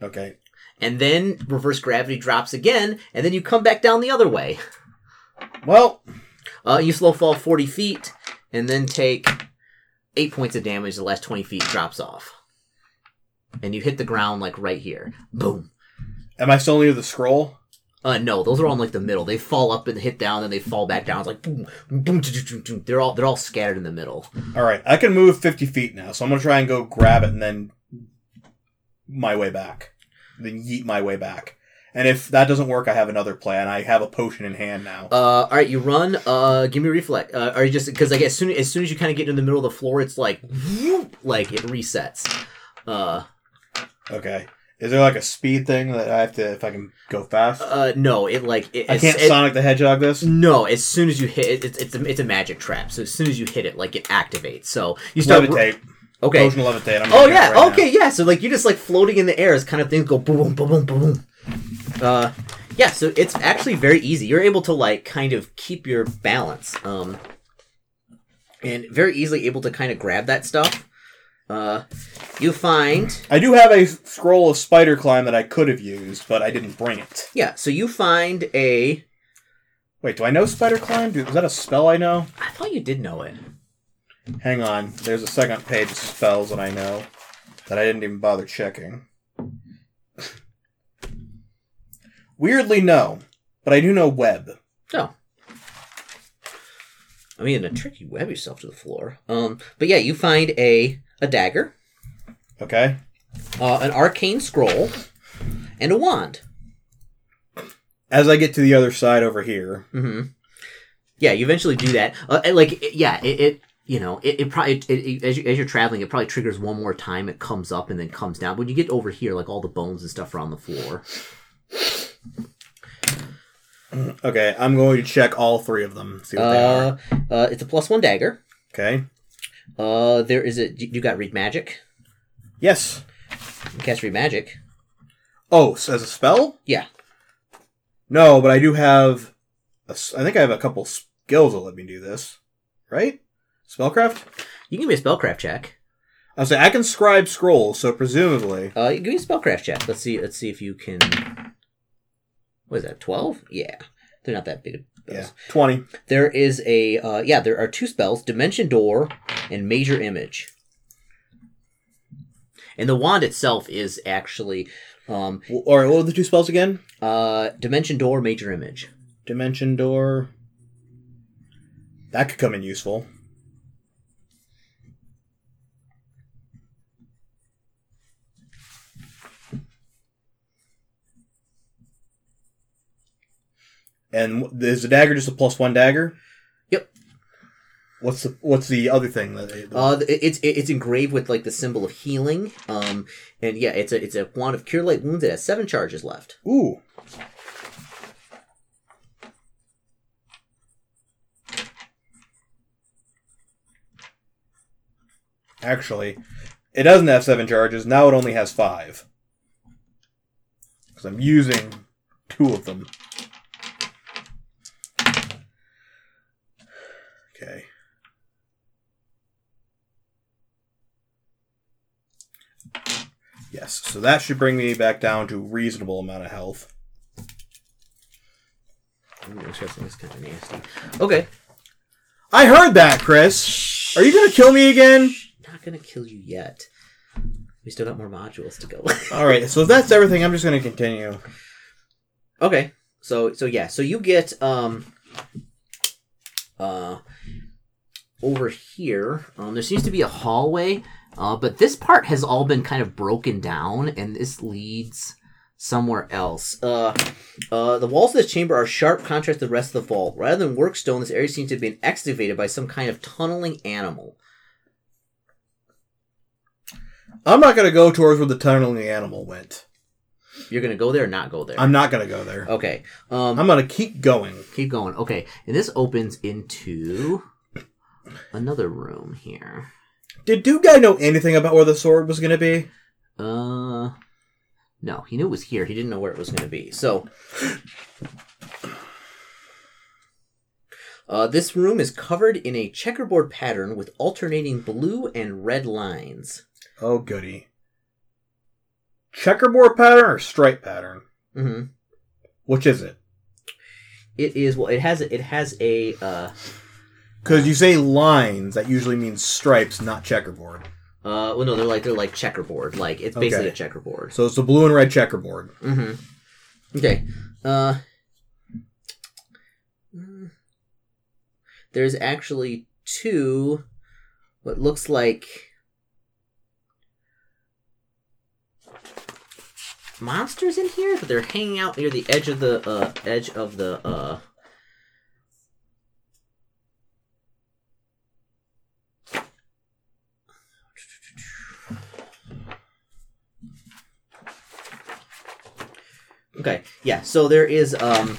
Okay. And then reverse gravity drops again, and then you come back down the other way. Well, Uh, you slow fall 40 feet and then take 8 points of damage. The last 20 feet drops off. And you hit the ground like right here. Boom. am I still near the scroll? Uh, no, those are all in like the middle. They fall up and hit down, then they fall back down. It's like boom, boom, boom, boom, boom. They're all they're all scattered in the middle. All right. I can move fifty feet now, so I'm gonna try and go grab it and then my way back, then yeet my way back. And if that doesn't work, I have another plan. I have a potion in hand now. Uh, all right, you run. Uh, give me a reflex. Uh, are you just because like as soon as soon as you kind of get in the middle of the floor, it's like whoop, like it resets. Uh, Okay. Is there like a speed thing that I have to if I can go fast? uh, no, it like it, I can't it- Sonic the Hedgehog this. No, as soon as you hit it, it's it's a, it's a magic trap. So as soon as you hit it, like it activates. So you start. Levitate. Okay. Potion levitate. I'm Oh yeah. right okay. Yeah. So like you're just like floating in the air as kind of things go boom, boom, boom, boom, boom. Uh, yeah. So it's actually very easy. You're able to like kind of keep your balance. Um, and very easily able to kind of grab that stuff. Uh, you find. I do have a scroll of spider climb that I could have used, but I didn't bring it. yeah. So you find a. Wait, do I know spider climb? Do- Is that a spell I know? I thought you did know it. Hang on. There's a second page of spells that I know that I didn't even bother checking. Weirdly, no. But I do know web. Oh. I mean, a trick you web yourself to the floor. Um, but yeah, you find a a dagger, Okay? uh, an arcane scroll, and a wand. As I get to the other side over here. hmm Yeah, you eventually do that. Uh, like, it- yeah, it, it you know, it, it probably it, it, as, you, as you're traveling, it probably triggers one more time. It comes up and then comes down. When you get over here, like all the bones and stuff are on the floor. Okay, I'm going to check all three of them. See what they are. Uh, uh, it's a plus one dagger. Okay? Uh, there is a you got read magic. Yes. You can cast read magic. Oh, so as a spell? Yeah. No, but I do have. A, I think I have a couple skills that let me do this. Right? Spellcraft? You can give me a spellcraft check. I say I can scribe scrolls, so presumably. Uh, give me a spellcraft check. Let's see. Let's see if you can. What is that? Twelve? Yeah, they're not that big. Yeah. 20. There is a. Uh, yeah, there are two spells: Dimension Door and Major Image. And the wand itself is actually um, what were the two spells again? uh, Dimension Door, Major Image. Dimension Door. That could come in useful. And is the dagger just a plus one dagger? Yep. What's the What's the other thing that? They, Uh, it's it's engraved with like the symbol of healing. Um, and yeah, it's a it's a wand of cure light wounds. It has seven charges left. Ooh. Actually, it doesn't have seven charges. Now it only has five. Because I'm using two of them. Okay. Yes, so that should bring me back down to a reasonable amount of health. Ooh, interesting. It's kind of nasty. Okay. I heard that, Chris. Are you gonna kill me again? Not gonna kill you yet. We still got more modules to go. All right, so if that's everything. I'm just gonna continue. okay. So so yeah. So you get um uh over here. Um, there seems to be a hallway. Uh, but this part has all been kind of broken down, and this leads somewhere else. Uh, uh, the walls of this chamber are sharp contrast to the rest of the vault. Rather than work stone, this area seems to have been excavated by some kind of tunneling animal. I'm not gonna go towards where the tunneling animal went. You're gonna go there or not go there? I'm not gonna go there. okay. Um, I'm gonna keep going. keep going. Okay, and this opens into another room here. Did Dude Guy know anything about where the sword was gonna be? Uh, no, he knew it was here. He didn't know where it was going to be. So, uh, this room is covered in a checkerboard pattern with alternating blue and red lines. Oh goody. Checkerboard pattern or stripe pattern? hmm Which is it? It is well. It has it has a uh, Because you say lines, that usually means stripes, not checkerboard. uh. Well, no, they're like they're like checkerboard. Like it's basically Okay. a checkerboard. So it's the blue and red checkerboard. hmm Okay. Uh, mm, there's actually two. What looks like monsters in here, but they're hanging out near the edge of the uh, edge of the. Uh, Okay, yeah. So there is um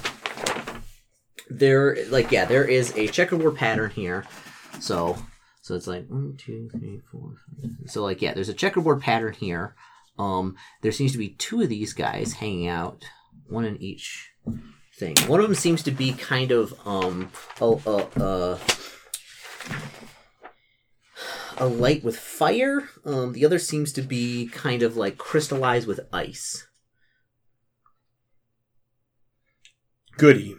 there like yeah, there is a checkerboard pattern here. So so it's like one, two, three, four. So like yeah, there's a checkerboard pattern here. Um there seems to be two of these guys hanging out, one in each thing. One of them seems to be kind of um a light with fire. Um the other seems to be kind of like crystallized with ice. Goody.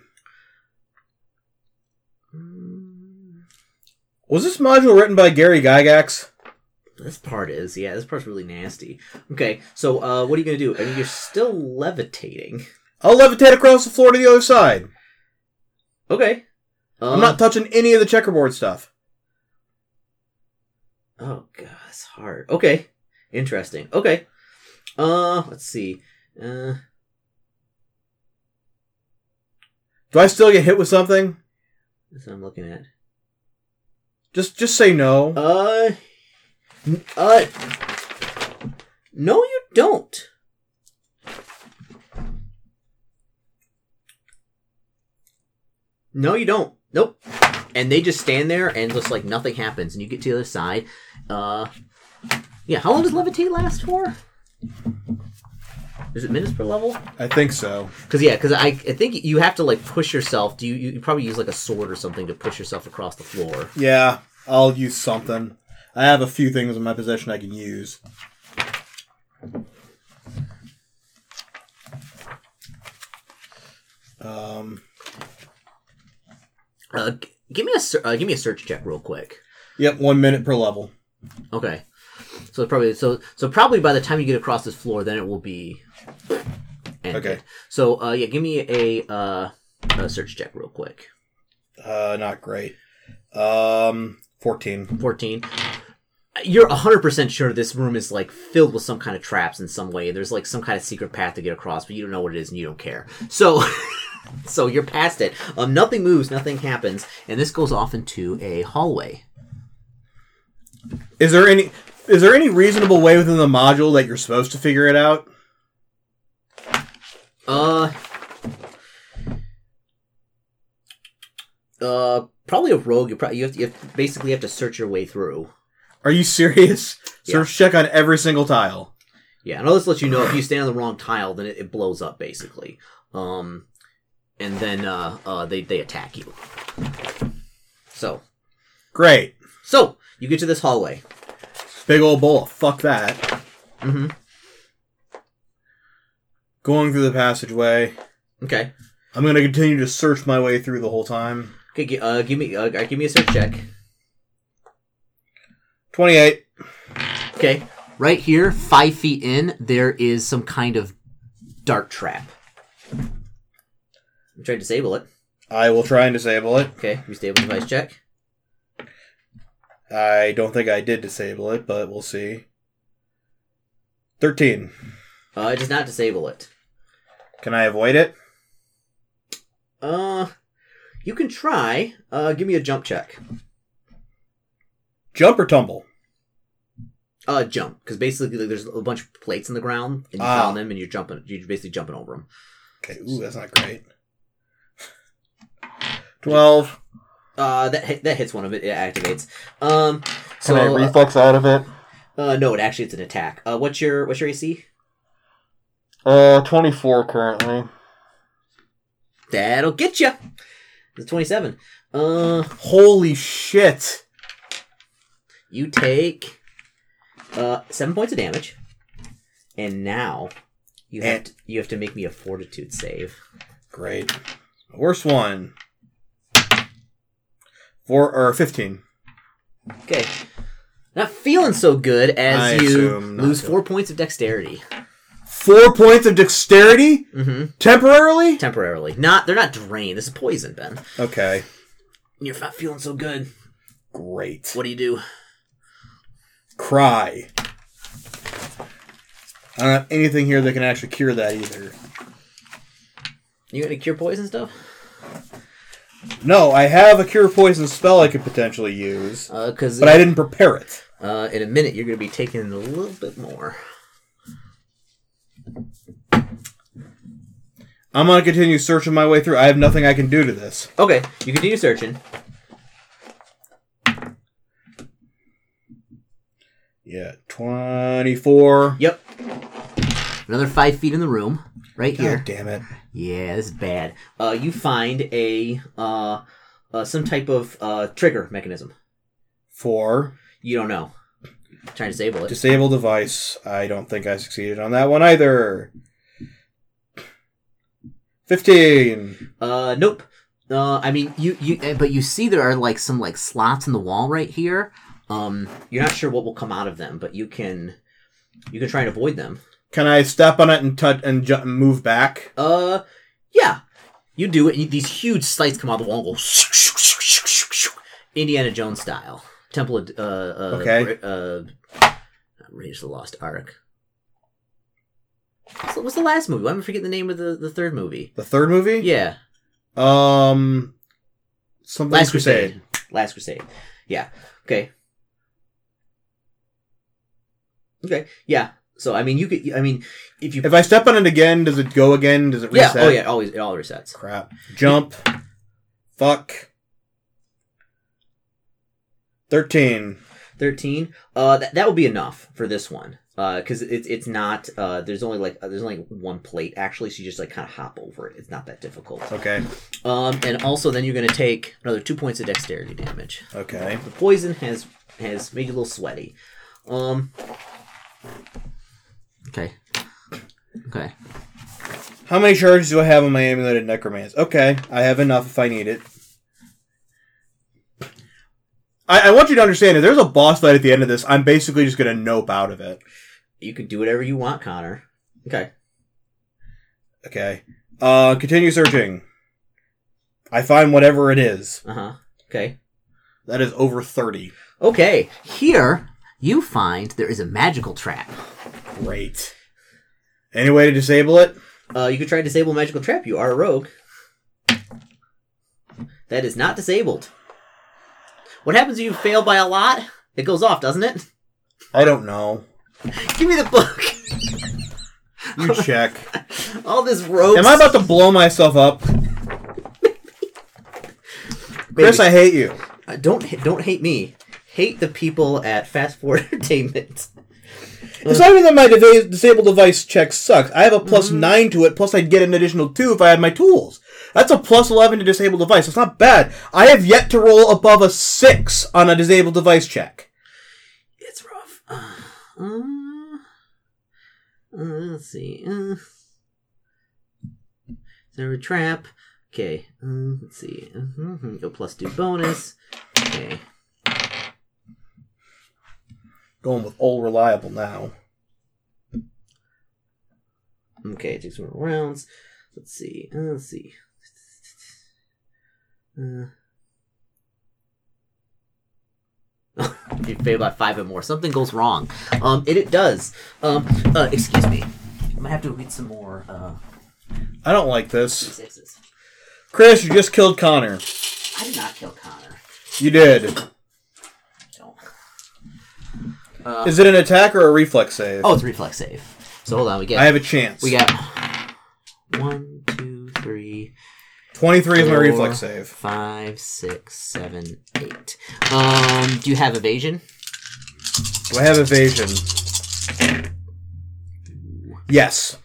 Was this module written by Gary Gygax? This part is, yeah, this part's really nasty. Okay, so uh, what are you gonna do? I mean, you're still levitating. I'll levitate across the floor to the other side. Okay. Um, I'm not touching any of the checkerboard stuff. Oh god, it's hard. Okay, interesting. Okay. Uh, let's see. Uh, Do I still get hit with something? that's what I'm looking at. Just just say no. Uh, uh, no, you don't. No, you don't. Nope. And they just stand there and just like nothing happens, and you get to the other side. Uh, yeah. How long does levitate last for? Is it minutes per level? I think so. Because yeah, because I, I think you have to like push yourself. Do you? You probably use like a sword or something to push yourself across the floor. Yeah, I'll use something. I have a few things in my possession I can use. Um, Uh, g- give me a uh, give me a search check real quick. yep, one minute per level. Okay. So probably so so probably by the time you get across this floor, then it will be. Ended. Okay. So uh, yeah, give me a uh a search check real quick. Uh, not great. Um, fourteen. Fourteen. You're hundred percent sure this room is like filled with some kind of traps in some way. There's like some kind of secret path to get across, but you don't know what it is and you don't care. So. So you're past it. Um, nothing moves, nothing happens, and this goes off into a hallway. Is there any? Is there any reasonable way within the module that you're supposed to figure it out? Uh, uh, probably a rogue. You probably you have to, you have, basically have to search your way through. Are you serious? Yeah. Search check on every single tile. Yeah, and I'll just let you know if you stand on the wrong tile, then it, it blows up basically. Um, and then uh, uh, they they attack you. So Great. so you get to this hallway. Big old bowl. Fuck that. Mm-hmm. Going through the passageway. Okay. I'm gonna continue to search my way through the whole time. Okay, uh, give me uh, give me a search check. 28. Okay, right here, five feet in, there is some kind of dart trap. I'm trying to disable it. I will try and disable it. Okay, we stable device check. I don't think I did disable it, but we'll see. 13. Uh, it does not disable it. Can I avoid it? Uh, you can try. Uh, give me a jump check. Jump or tumble? Uh, jump, because basically like, there's a bunch of plates in the ground, and you Ah. found them, and you're jumping. You're basically jumping over them. Okay, ooh, that's not great. 12. Uh, that hit, that hits one of it. It activates. Um, so Can I uh, reflex out of it? uh, no, it actually it's an attack. Uh, what's your what's your AC? Uh, 24 currently. That'll get you. It's twenty seven. Uh, Holy shit! you take uh seven points of damage, and now you have And- to, you have to make me a fortitude save. Great. Worst one. Four or 15. Okay. Not feeling so good as I you assume not lose four points of dexterity. Four points of dexterity? Mm-hmm. Temporarily? Temporarily. Not they're not drained. This is poison, Ben. Okay. You're not feeling so good. Great. What do you do? Cry. I don't have anything here that can actually cure that either. You gonna cure poison stuff? No, I have a cure poison spell I could potentially use, Uh, cause but I didn't prepare it. uh, in a minute you're gonna be taking a little bit more. I'm gonna continue searching my way through. I have nothing I can do to this. Okay, you continue searching. Yeah, 24. Yep. Another five feet in the room, right here. God damn it. Yeah, this is bad. Uh, you find a uh, uh some type of uh trigger mechanism. For You don't know. Trying to disable it. Disable device. I don't think I succeeded on that one either. 15. Uh, nope. Uh, I mean, you you, eh, but you see there are like some like slots in the wall right here. Um, you're not sure what will come out of them, but you can you can try and avoid them. Can I step on it and touch and ju- move back? Uh, yeah, you do it. These huge sights come out of the wall, and go Indiana Jones style. Temple of uh, uh Okay. uh, of the Lost Ark. What's the, last movie? Why am I forgetting the name of the, the third movie? The third movie? Yeah, Um. Something Last Crusade. Last Crusade. Yeah. Okay. Okay. Yeah. So I mean, you could. I mean, if you. If I step on it again, does it go again? Does it reset? yeah. Oh yeah. Always. It all resets. Crap. Jump. Fuck. 13. Thirteen. Uh, that that would be enough for this one. Uh, because it's it's not. Uh, there's only like uh, there's only one plate actually, so you just like kind of hop over it. It's not that difficult. Okay. Um, and also then you're gonna take another two points of dexterity damage. Okay. The poison has has made you a little sweaty. Um. Okay. Okay. How many charges do I have on my amuleted necromance? Okay, I have enough if I need it. I, I want you to understand if there's a boss fight at the end of this, I'm basically just gonna nope out of it. You can do whatever you want, Connor. Okay. Okay. Uh, continue searching. I find whatever it is. Uh huh. Okay. That is over 30. Okay. Here you find there is a magical trap. Great. Any way to disable it? Uh, you could try to disable magical trap. You are a rogue. That is not disabled. What happens if you fail by a lot? It goes off, doesn't it? I don't know. Give me the book. You check. All this rope. Am I about to blow myself up? Chris, I hate you. Uh, don't ha- don't hate me. Hate the people at Fast Forward Entertainment. It's not even that my deva- disabled device check sucks. I have a plus 9 to it, plus I'd get an additional 2 if I had my tools. That's a plus 11 to disable device. It's not bad. I have yet to roll above a 6 on a disabled device check. Uh, uh, uh, let's see. Uh, is there a trap? Okay, um, let's see. Mm-hmm. Go plus two bonus. Okay. Going with all reliable now. Okay, it takes more rounds. Let's see. Uh, let's see. Uh, you fail by five or more. Something goes wrong. Um, and it does. Um, uh, excuse me. I might have to get some more uh, I don't like this. sixes. Chris, you just killed Connor. I did not kill Connor. You did. Don't. Uh, Is it an attack or a reflex save? oh, it's reflex save. So hold on. We get. I have a chance. we got one, 23 is my reflex save. five, six, seven, eight. Um, do you have evasion? Do I have evasion? Yes.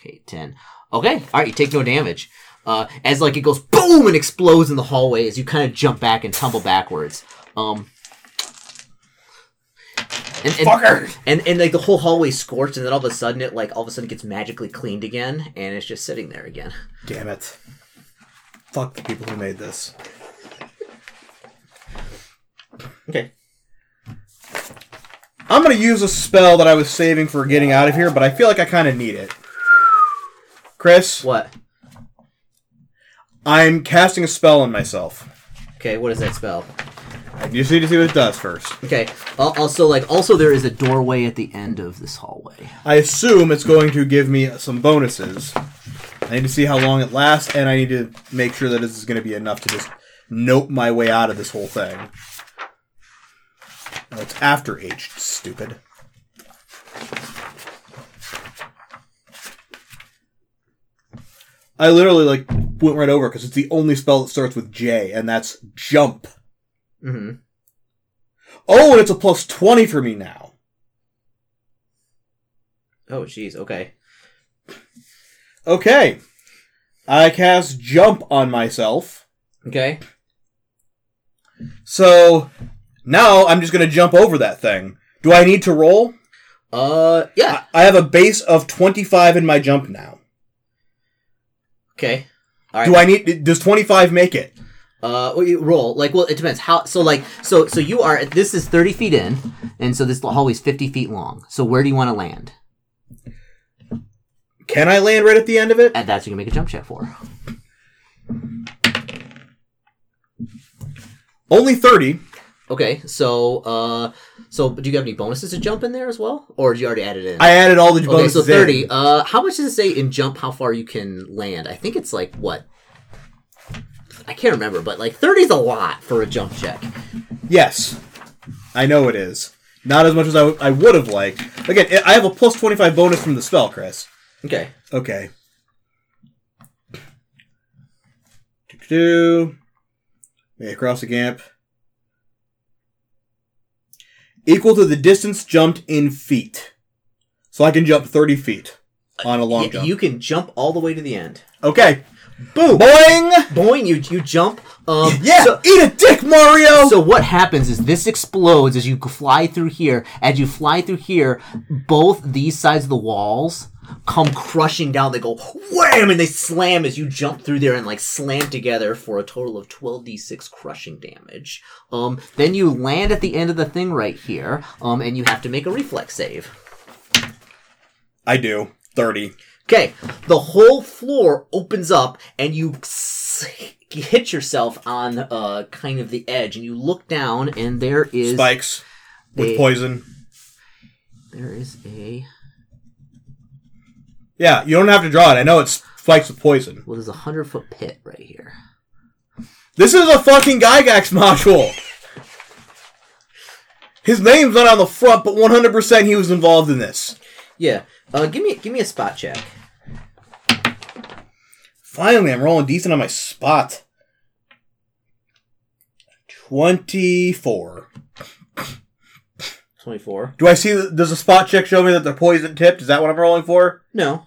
Okay, ten. Okay, all right. You take no damage. Uh, as like it goes boom and explodes in the hallway as you kind of jump back and tumble backwards. Um. And, and, Fucker! and and like the whole hallway scorched, and then all of a sudden it like all of a sudden gets magically cleaned again, and it's just sitting there again. Damn it. Fuck the people who made this. Okay. I'm gonna use a spell that I was saving for getting out of here, but I feel like I kind of need it. Chris, What? I'm casting a spell on myself. Okay, what is that spell? I just need to see what it does first. Okay. al- Also, like, also there is a doorway at the end of this hallway. I assume it's going to give me some bonuses. I need to see how long it lasts, and I need to make sure that this is going to be enough to just nope my way out of this whole thing. Oh, it's after H, stupid. I literally like went right over because it's the only spell that starts with J, and that's jump. Mm-hmm. Oh, and it's a plus twenty for me now. Oh, jeez. Okay. Okay. I cast jump on myself. Okay. So now I'm just going to jump over that thing. Do I need to roll? Uh, yeah. I I have a base of 25 in my jump now. Okay. All right. Do I need does 25 make it? Uh, roll like well, it depends how. So like so so you are this is thirty feet in, and so this hallway's fifty feet long. So where do you want to land? Can I land right at the end of it? And that's what you can make a jump check for. Only 30. Okay. So uh, so do you have any bonuses to jump in there as well, or did you already add it in? I added all the Okay, bonuses so in. thirty. Uh, how much does it say in jump? How far you can land? I think it's like what? I can't remember, but like thirty is a lot for a jump check. Yes. I know it is. Not as much as I, w- I would have liked. Again, I have a plus 25 bonus from the spell, Chris. Okay. Okay. Do May across the gap. Equal to the distance jumped in feet. So I can jump 30 feet on a long Yeah, jump. you can jump all the way to the end. okay. Boom. Boing! Boing! You you jump. Um, Yeah! So, eat a dick, Mario! so what happens is this explodes as you fly through here. As you fly through here, both these sides of the walls come crushing down. They go wham, and they slam as you jump through there and like slam together for a total of twelve d six crushing damage. Um, then you land at the end of the thing right here. Um, and you have to make a reflex save. I do. 30. Okay, the whole floor opens up and you s- hit yourself on uh kind of the edge, and you look down, and there is Spikes. With poison. there is a Yeah, you don't have to draw it. I know it's spikes with poison. well, there's a hundred foot pit right here. This is a fucking Gygax module. His name's not on the front, but 100% he was involved in this. Yeah, uh, give me give me a spot check. Finally, I'm rolling decent on my spot. 24. Twenty four. Do I see, does the spot check show me that they're poison tipped? Is that what I'm rolling for? No.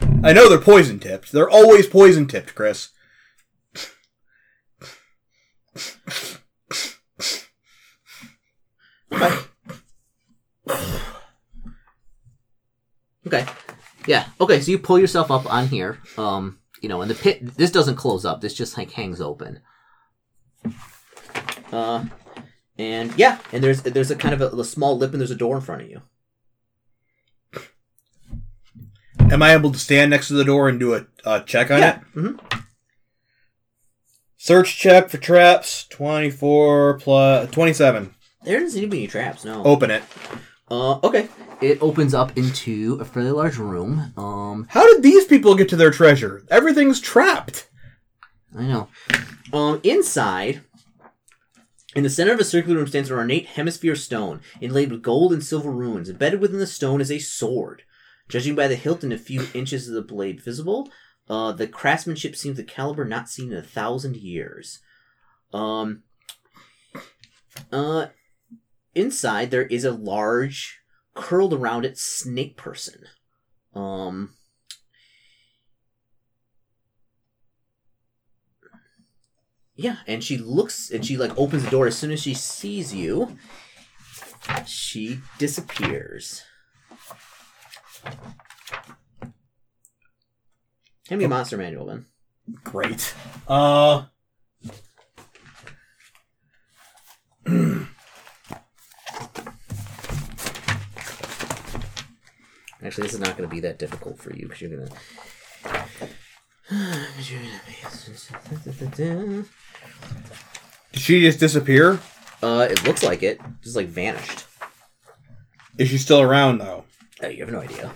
I know they're poison tipped. They're always poison tipped, Chris. Okay. Okay. Yeah. Okay. So you pull yourself up on here. Um, you know, and the pit. This doesn't close up. This just like hangs open. Uh, and yeah, and there's there's a kind of a, a small lip, and there's a door in front of you. Am I able to stand next to the door and do a, a check on Yeah. it? hmm Search check for traps. Twenty four plus twenty seven. There doesn't seem to be any traps. No. Open it. Uh, okay. It opens up into a fairly large room. Um, How did these people get to their treasure? Everything's trapped. I know. Um, inside, in the center of a circular room stands an ornate hemisphere stone, inlaid with gold and silver runes. Embedded within the stone is a sword. Judging by the hilt and a few inches of the blade visible, uh, the craftsmanship seems the caliber not seen in a thousand years. Um, uh, inside there is a large, curled around it snake person. Um, Yeah, and she looks and she like opens the door as soon as she sees you. She disappears. Hand me a monster manual, then. Great. Uh. Actually, this is not going to be that difficult for you because you're going to. Did she just disappear? Uh, it looks like it. Just like vanished. Is she still around though? Oh, you have no idea.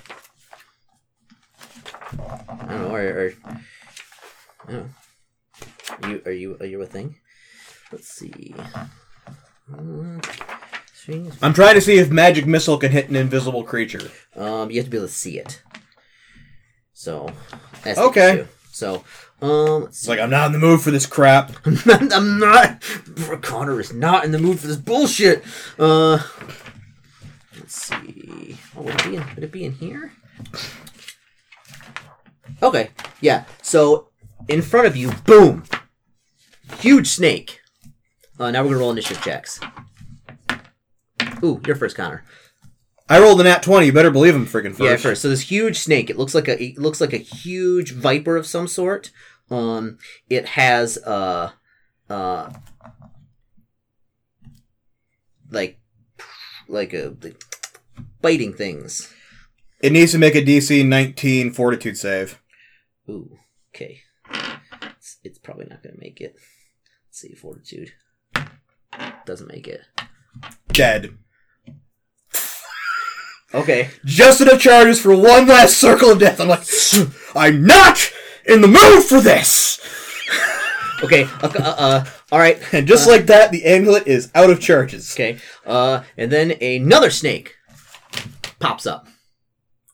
I don't know. Or, or I don't know. Are you are you are you a thing? Let's see. I'm trying to see if magic missile can hit an invisible creature. Um, you have to be able to see it. So, that's Okay. So, um, It's like I'm not in the mood for this crap. I'm not. Connor is not in the mood for this bullshit. Uh, let's see. Oh, would it be in? Would it be in here? Okay. Yeah. So in front of you, boom, huge snake. Uh, now we're gonna roll initiative checks. Ooh, you're first, Connor. I rolled an at twenty. You better believe I'm freaking first. Yeah, first. So this huge snake. It looks like a it looks like a huge viper of some sort. Um, it has uh uh like like a like biting things. It needs to make a DC 19 Fortitude save. Ooh, okay. It's, it's probably not gonna make it. Let's see, fortitude doesn't make it. Dead. Okay. Just enough charges for one last circle of death. I'm like, I'm not in the mood for this. Okay. Uh, uh, uh, all right. And just like that, the amulet is out of charges. Okay. Uh, and then another snake pops up.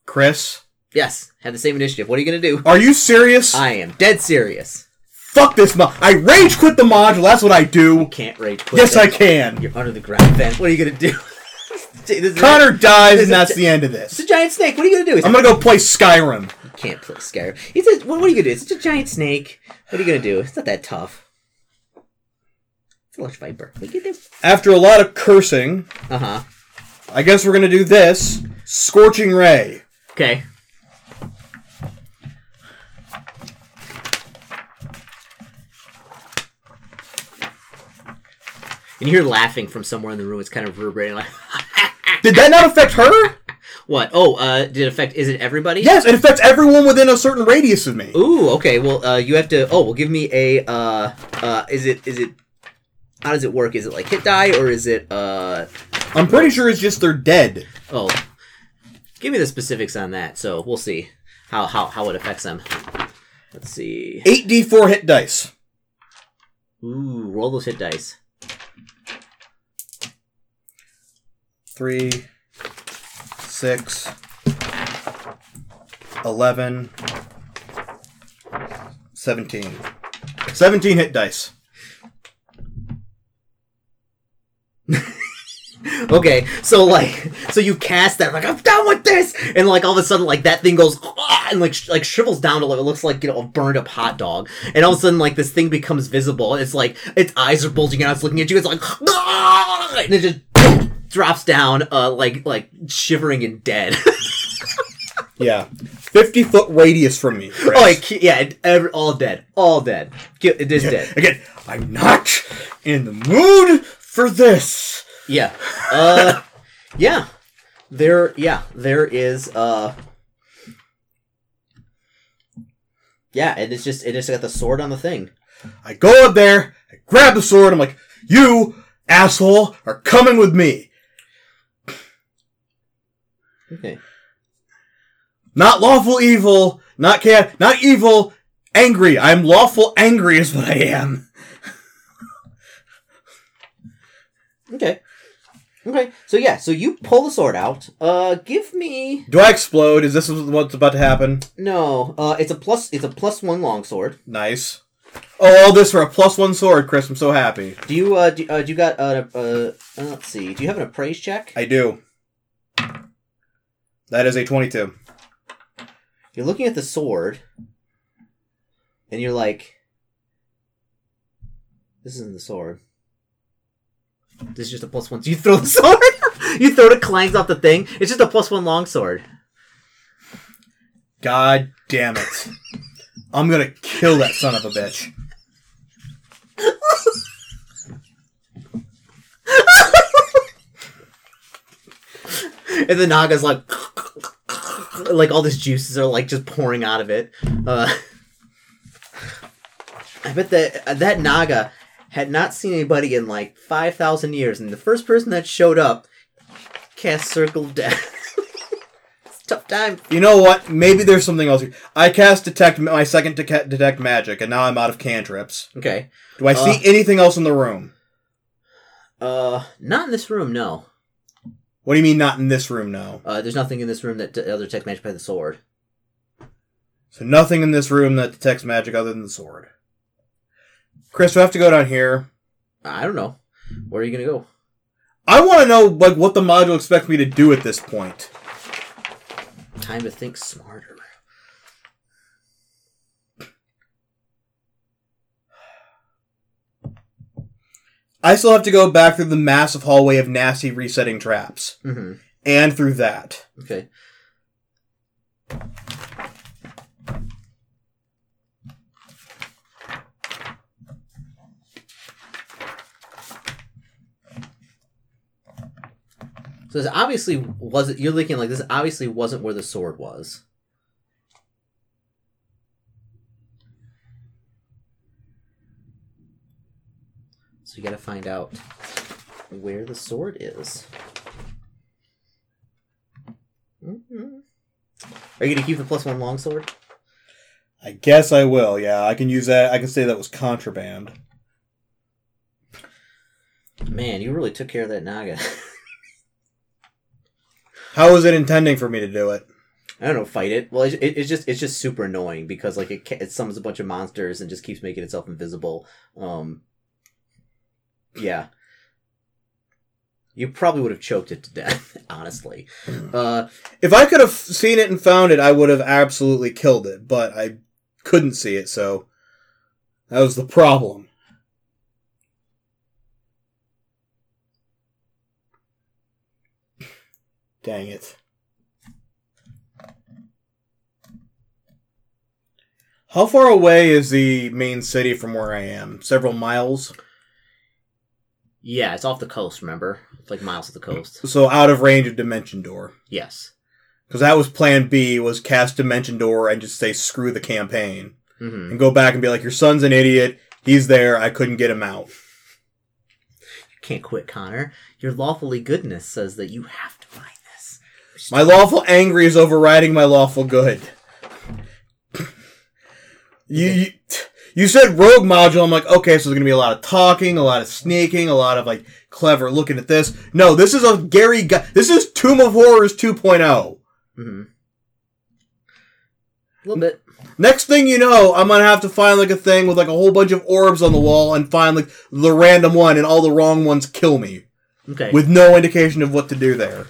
Chris, Yes, have the same initiative. What are you gonna do? are you serious? I am dead serious. Fuck this mod. I rage quit the module. That's what I do. Can't rage quit. Yes, I can. You're under the ground vent. What are you gonna do? Connor dies, and that's the end of this. It's a giant snake. What are you gonna do? He's I'm like, gonna go play Skyrim. you can't play Skyrim. He says, what, what are you gonna do? It's just a giant snake. What are you gonna do? It's not that tough. It's a large viper. What you do? After a lot of cursing, Uh huh. I guess we're gonna do this. Scorching Ray. Okay. And you hear laughing from somewhere in the room. It's kind of reverberating. Like, Did that not affect her? what? Oh, uh, did it affect? Is it everybody? Yes, it affects everyone within a certain radius of me. Ooh. Okay. Well, uh, you have to. Oh, well, give me a. Uh, uh, is it? Is it? How does it work? Is it like hit die or is it? Uh, I'm pretty sure it's just they're dead. oh, give me the specifics on that. So we'll see how how how it affects them. Let's see. 8d4 hit dice. Ooh, roll those hit dice. Three, six, eleven, seventeen. Seventeen hit dice. Okay, so like, so you cast that, like I'm done with this, and like all of a sudden, like that thing goes "Ah," and like sh- like shrivels down to like it looks like you know a burned up hot dog, and all of a sudden like this thing becomes visible. It's like its eyes are bulging out, it's looking at you. It's like, "Ah," and it just drops down, uh, like like shivering and dead. Yeah, fifty foot radius from me. Chris. Oh, like, yeah, every, all dead, all dead. It is dead. Again, I'm not in the mood for this. Yeah. Uh, yeah. There, yeah, there is, uh, yeah, and it's just, it just got the sword on the thing. I go up there, I grab the sword, I'm like, you asshole are coming with me. Okay. Not lawful evil, not cat, not evil, angry. I'm lawful angry is what I am. Okay. Okay. So yeah, so you pull the sword out. Uh, give me Do I explode? Is this what's about to happen? no. Uh, it's a plus. It's a plus one longsword. Nice. Oh, all this for a plus one sword, Chris. I'm so happy. Do you uh do, uh, do you got uh, uh uh let's see. Do you have an appraise check? I do. That is a 22. You're looking at the sword, and you're like, "This isn't the sword. This is just a plus one." So you throw the sword. you throw it, clangs off the thing. It's just a plus one longsword. God damn it. I'm gonna kill that son of a bitch. And the Naga's like, like all these juices are like just pouring out of it. Uh, I bet that that Naga had not seen anybody in like five thousand years, and the first person that showed up cast Circle Death. it's a tough time. You know what? Maybe there's something else. I cast detect my second deca- detect magic, and now I'm out of cantrips. Okay. Do I see Uh. anything else in the room? Uh, not in this room. No. What do you mean not in this room? No. Uh, there's nothing in this room that the other tech magic by the sword. So nothing in this room that detects magic other than the sword. Chris, we have to go down here? I don't know. Where are you gonna go? I want to know like what the module expects me to do at this point. Time to think smarter. I still have to go back through the massive hallway of nasty resetting traps, Mm-hmm. and through that. Okay. So this obviously wasn't. You're looking like this. Obviously wasn't where the sword was. So you got to find out where the sword is. Mhm. Are you gonna keep the plus one longsword? I guess I will. Yeah, I can use that. I can say that was contraband. Man, you really took care of that Naga. How was it intending for me to do it? I don't know, fight it. Well, it, it, it's just it's just super annoying because like it it summons a bunch of monsters and just keeps making itself invisible. Um, yeah, you probably would have choked it to death, honestly. Uh, If I could have seen it and found it, I would have absolutely killed it, but I couldn't see it, so that was the problem. Dang it. How far away is the main city from where I am? Several miles? Yeah, it's off the coast. Remember, it's like miles of the coast. So out of range of Dimension Door. Yes. Because that was plan B, was cast Dimension Door and just say screw the campaign. hmm and go back and be like, "Your son's an idiot. He's there. I couldn't get him out." Can't quit, Connor. Your lawfully goodness says that you have to find this. My lawful angry is overriding my lawful good. you, you you said rogue module. I'm like, okay, so there's gonna be a lot of talking, a lot of sneaking, a lot of like clever looking at this. No, this is a Gary. Gu- this is Tomb of Horrors 2.0. hmm A little bit. Next thing you know, I'm gonna have to find like a thing with like a whole bunch of orbs on the wall and find like the random one, and all the wrong ones kill me. Okay. with no indication of what to do there.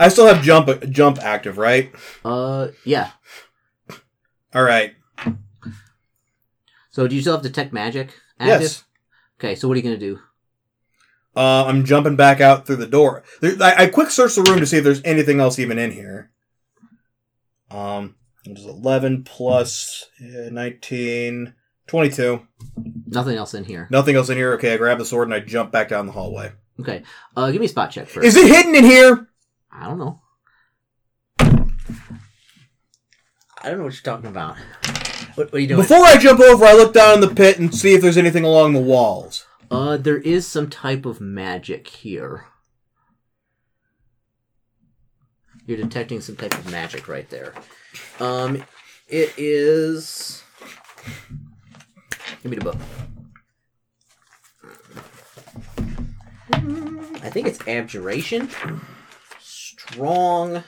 I still have jump jump active, right? uh, yeah. All right. So do you still have detect magic? Active? Yes. Okay, so what are you gonna do? Uh, I'm jumping back out through the door. There, I, I quick search the room to see if there's anything else even in here. Um, it was 11 plus uh, 19, 22. Nothing else in here. Nothing else in here. Okay, I grab the sword and I jump back down the hallway. Okay. Uh, give me a spot check first. Is it hidden in here? I don't know. I don't know what you're talking about. What, what are you doing? Before I jump over, I look down in the pit and see if there's anything along the walls. Uh, there is some type of magic here. You're detecting some type of magic right there. Um, it is. Give me the book. I think it's abjuration. Strong.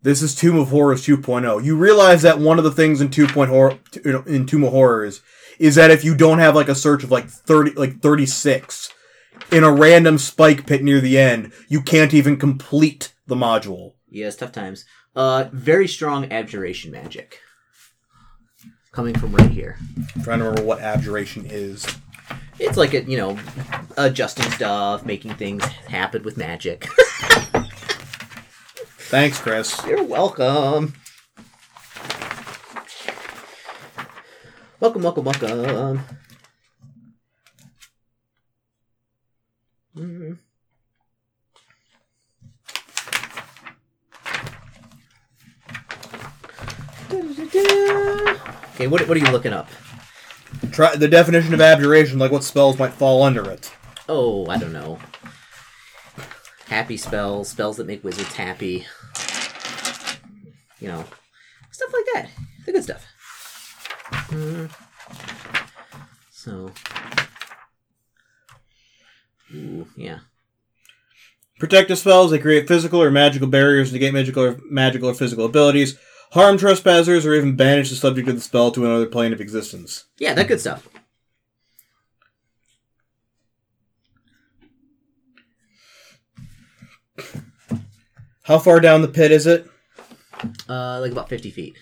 This is Tomb of Horrors 2.0. You realize that one of the things in 2.0 in Tomb of Horrors is that if you don't have like a search of like 30 like 36 in a random spike pit near the end, you can't even complete the module. Yes, tough times. Uh, very strong abjuration magic. Coming from right here. I'm trying to remember what abjuration is. It's like a, you know, adjusting stuff, making things happen with magic. Thanks, Chris. You're welcome. Welcome, welcome, welcome. Mm. Okay, what, what are you looking up? Try the definition of abjuration, like what spells might fall under it. Oh, I don't know. Happy spells, spells that make wizards happy. You know, stuff like that. The good stuff. Mm. So. Ooh, yeah. Protective spells, they create physical or magical barriers, negate magical or magical or physical abilities, harm trespassers, or even banish the subject of the spell to another plane of existence. Yeah, that good stuff. How far down the pit is it? Uh, like about 50 feet.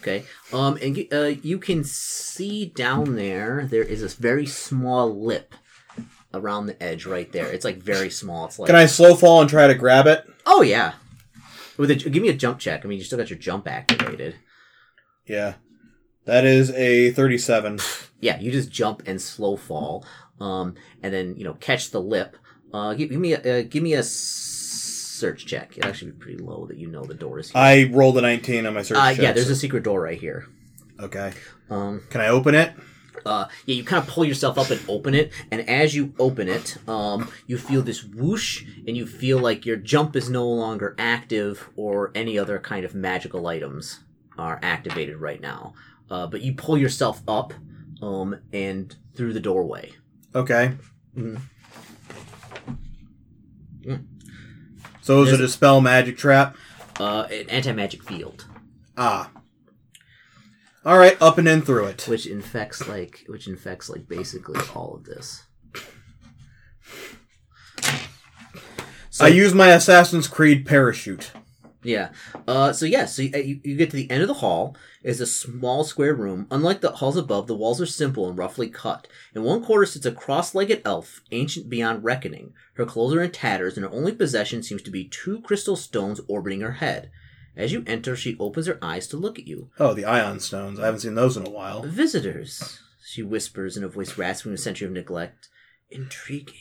Okay. Um, and you- uh, you can see down there. There is this very small lip around the edge right there. It's like very small. It's like Can I slow fall and try to grab it? oh yeah. With a, give me a jump check. I mean, you still got your jump activated. Yeah. That is a 37. Yeah, you just jump and slow fall, um, and then you know catch the lip. Uh, give, give me a uh, give me a search check. It actually be pretty low that you know the door is here. I rolled a 19 on my search uh, check, yeah, there's a secret door right here. Okay. Um, Can I open it? uh, yeah, you kind of pull yourself up and open it, and as you open it, um, you feel this whoosh, and you feel like your jump is no longer active, or any other kind of magical items are activated right now. Uh, but you pull yourself up, um, and through the doorway. Okay. So is it a spell magic trap? Uh, an anti magic field, Ah. All right, up and in through it. which infects like, which infects like basically all of this. So, I use my Assassin's Creed parachute. Yeah. Uh, so yeah, so you, you, you get to the end of the hall. Is a small square room. Unlike the halls above, the walls are simple and roughly cut. In one corner sits a cross-legged elf, ancient beyond reckoning. Her clothes are in tatters, and her only possession seems to be two crystal stones orbiting her head. As you enter, she opens her eyes to look at you. Oh, the Ioun Stones. I haven't seen those in a while. Visitors, she whispers in a voice rasping with a century of neglect. Intriguing.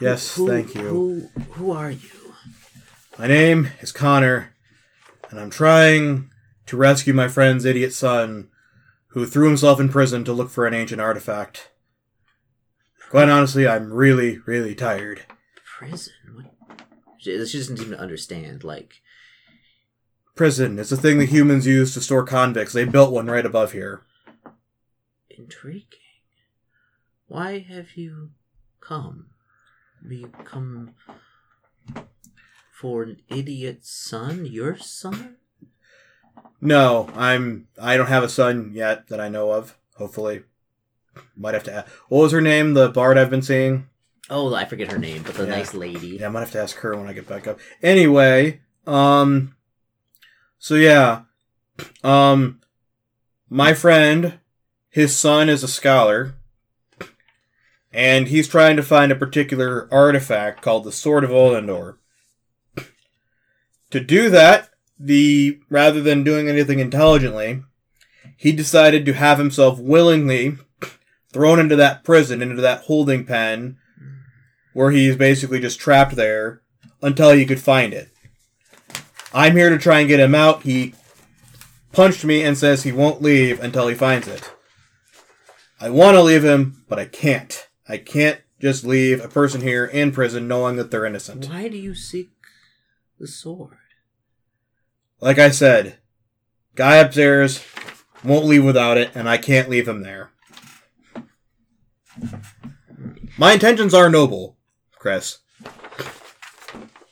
Yes, who- thank you. Who, who are you? My name is Connor, and I'm trying to rescue my friend's idiot son, who threw himself in prison to look for an ancient artifact. Quite honestly, I'm really, really tired. prison. What? She, she doesn't seem to understand. Like, Prison is a thing that humans use to store convicts. They built one right above here. intriguing. Why have you come? Have you come for an idiot son? Your son? No, I'm. I don't have a son yet that I know of. Hopefully, might have to. Ask. What was her name? The bard I've been seeing. Oh, I forget her name, but the Yeah. nice lady. Yeah, I might have to ask her when I get back up. Anyway, um, so yeah, um, my friend, his son is a scholar, and he's trying to find a particular artifact called the Sword of Olendor. To do that, the rather than doing anything intelligently, he decided to have himself willingly thrown into that prison, into that holding pen, where he's basically just trapped there until he could find it. I'm here to try and get him out. He punched me and says he won't leave until he finds it. I want to leave him, but I can't. I can't just leave a person here in prison knowing that they're innocent. Why do you seek the sword? Like I said, guy upstairs won't leave without it, and I can't leave him there. My intentions are noble, Chris.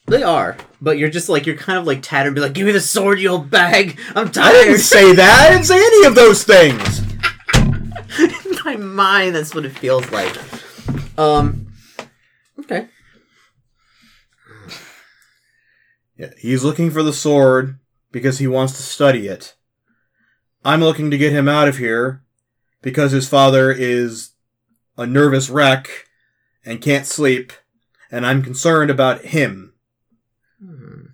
They are, but you're just like you're kind of like tattered, be like, "Give me the sword, you old bag! I'm tired." I didn't say that. I didn't say any of those things. In my mind, that's what it feels like. Um. Okay. Yeah, he's looking for the sword because he wants to study it. I'm looking to get him out of here because his father is a nervous wreck and can't sleep, and I'm concerned about him. Hmm.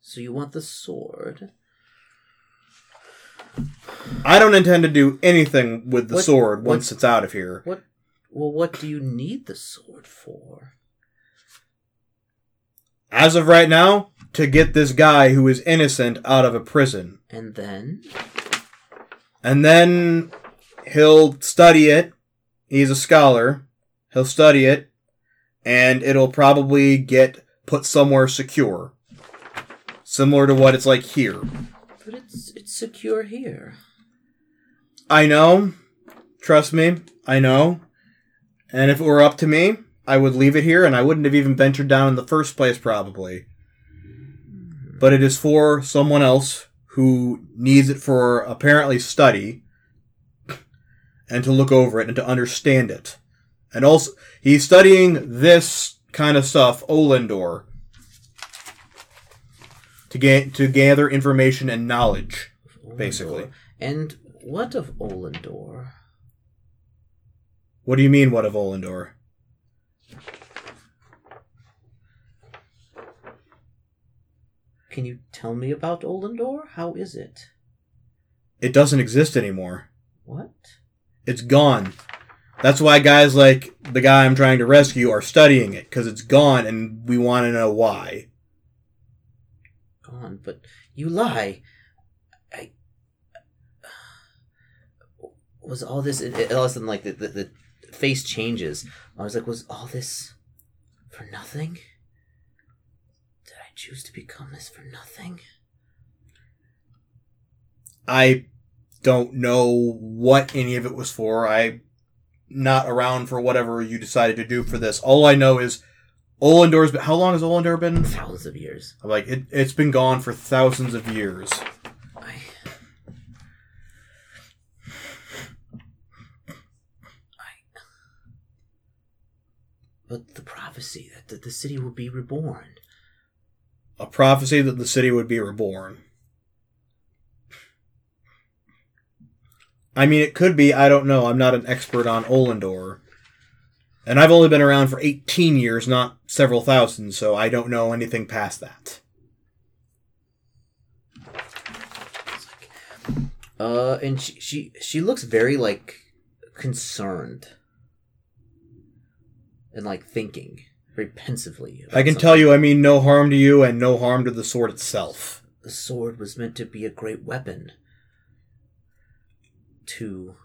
So you want the sword? I don't intend to do anything with the What- sword what- once it's out of here. What? Well, what do you need the sword for? As of right now, to get this guy who is innocent out of a prison. And then, And then he'll study it. He's a scholar. He'll study it, and it'll probably get put somewhere secure. Similar to what it's like here. but it's it's secure here. I know. Trust me. I know. And if it were up to me, I would leave it here and I wouldn't have even ventured down in the first place, probably. But it is for someone else who needs it for apparently study and to look over it and to understand it. And also, he's studying this kind of stuff, Olendor, to ga- to gather information and knowledge. Basically. And what of Olendor? What do you mean, what of Olendor? Can you tell me about Olendor? How is it? It doesn't exist anymore. What? It's gone. That's why guys like the guy I'm trying to rescue are studying it, because it's gone and we want to know why. Gone, but you lie. I was all this. All of a sudden, like the, the the face changes. I was like, was all this for nothing? I choose to become this for nothing? I don't know what any of it was for. I'm not around for whatever you decided to do for this. All I know is Olendor's been. How long has Olendor been? Thousands of years. I'm Like, it, it's been gone for thousands of years. I. I. But the prophecy that the, the city will be reborn. A prophecy that the city would be reborn. I mean, it could be. I don't know. I'm not an expert on Olendor. And I've only been around for 18 years, not several thousand, so I don't know anything past that. Uh, and she she she looks very like concerned and like thinking very pensively. I can something. tell you, I mean no harm to you and no harm to the sword itself. the sword was meant to be a great weapon to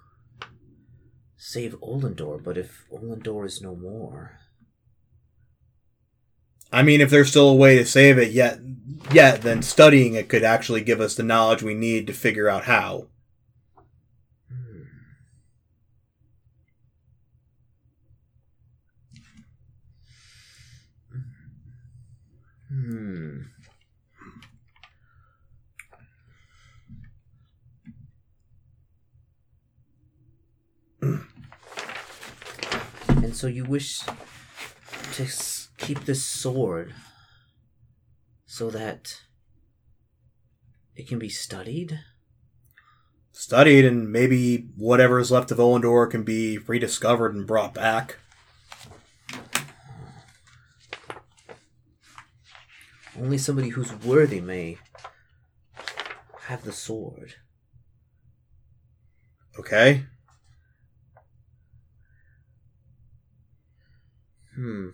save Olendor, but if Olendor is no more, I mean, if there's still a way to save it yet, yet, then studying it could actually give us the knowledge we need to figure out how. So you wish to keep this sword so that it can be studied? Studied, and maybe whatever is left of Olendor can be rediscovered and brought back. Only somebody who's worthy may have the sword. Okay. Hmm.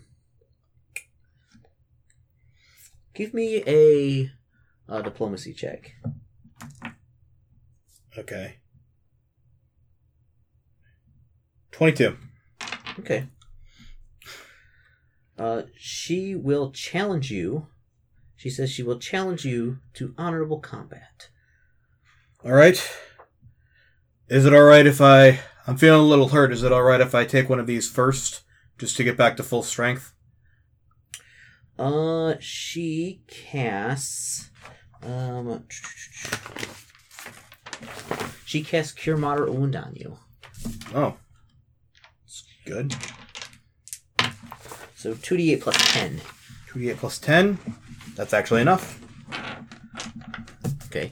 Give me a, uh diplomacy check. Okay. 22. Okay. Uh, she will challenge you. She says she will challenge you to honorable combat. All right. Is it all right if I. I'm feeling a little hurt. Is it all right if I take one of these first, just to get back to full strength? Uh, she casts. Um. She casts Cure Moderate Wound on you. Oh. It's good. So 2d8 plus 10. 2d8 plus 10. That's actually enough. Okay.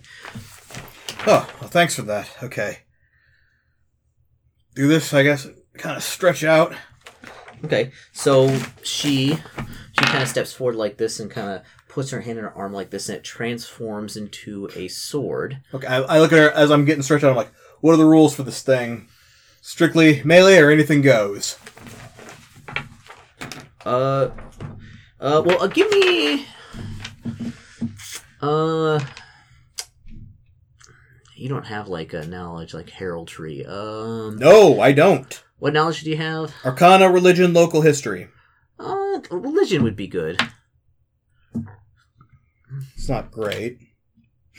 Oh, well, thanks for that. Okay. Do this, I guess, kind of stretch out. Okay. So she she kind of steps forward like this and kind of puts her hand in her arm like this, and it transforms into a sword. Okay, I, I look at her as I'm getting stretched out. I'm like, what are the rules for this thing? Strictly melee or anything goes? Uh, uh, well, uh, give me. Uh, you don't have like a knowledge like heraldry. Um, No, I don't. What knowledge do you have? Arcana, religion, local history. Uh, religion would be good. It's not great.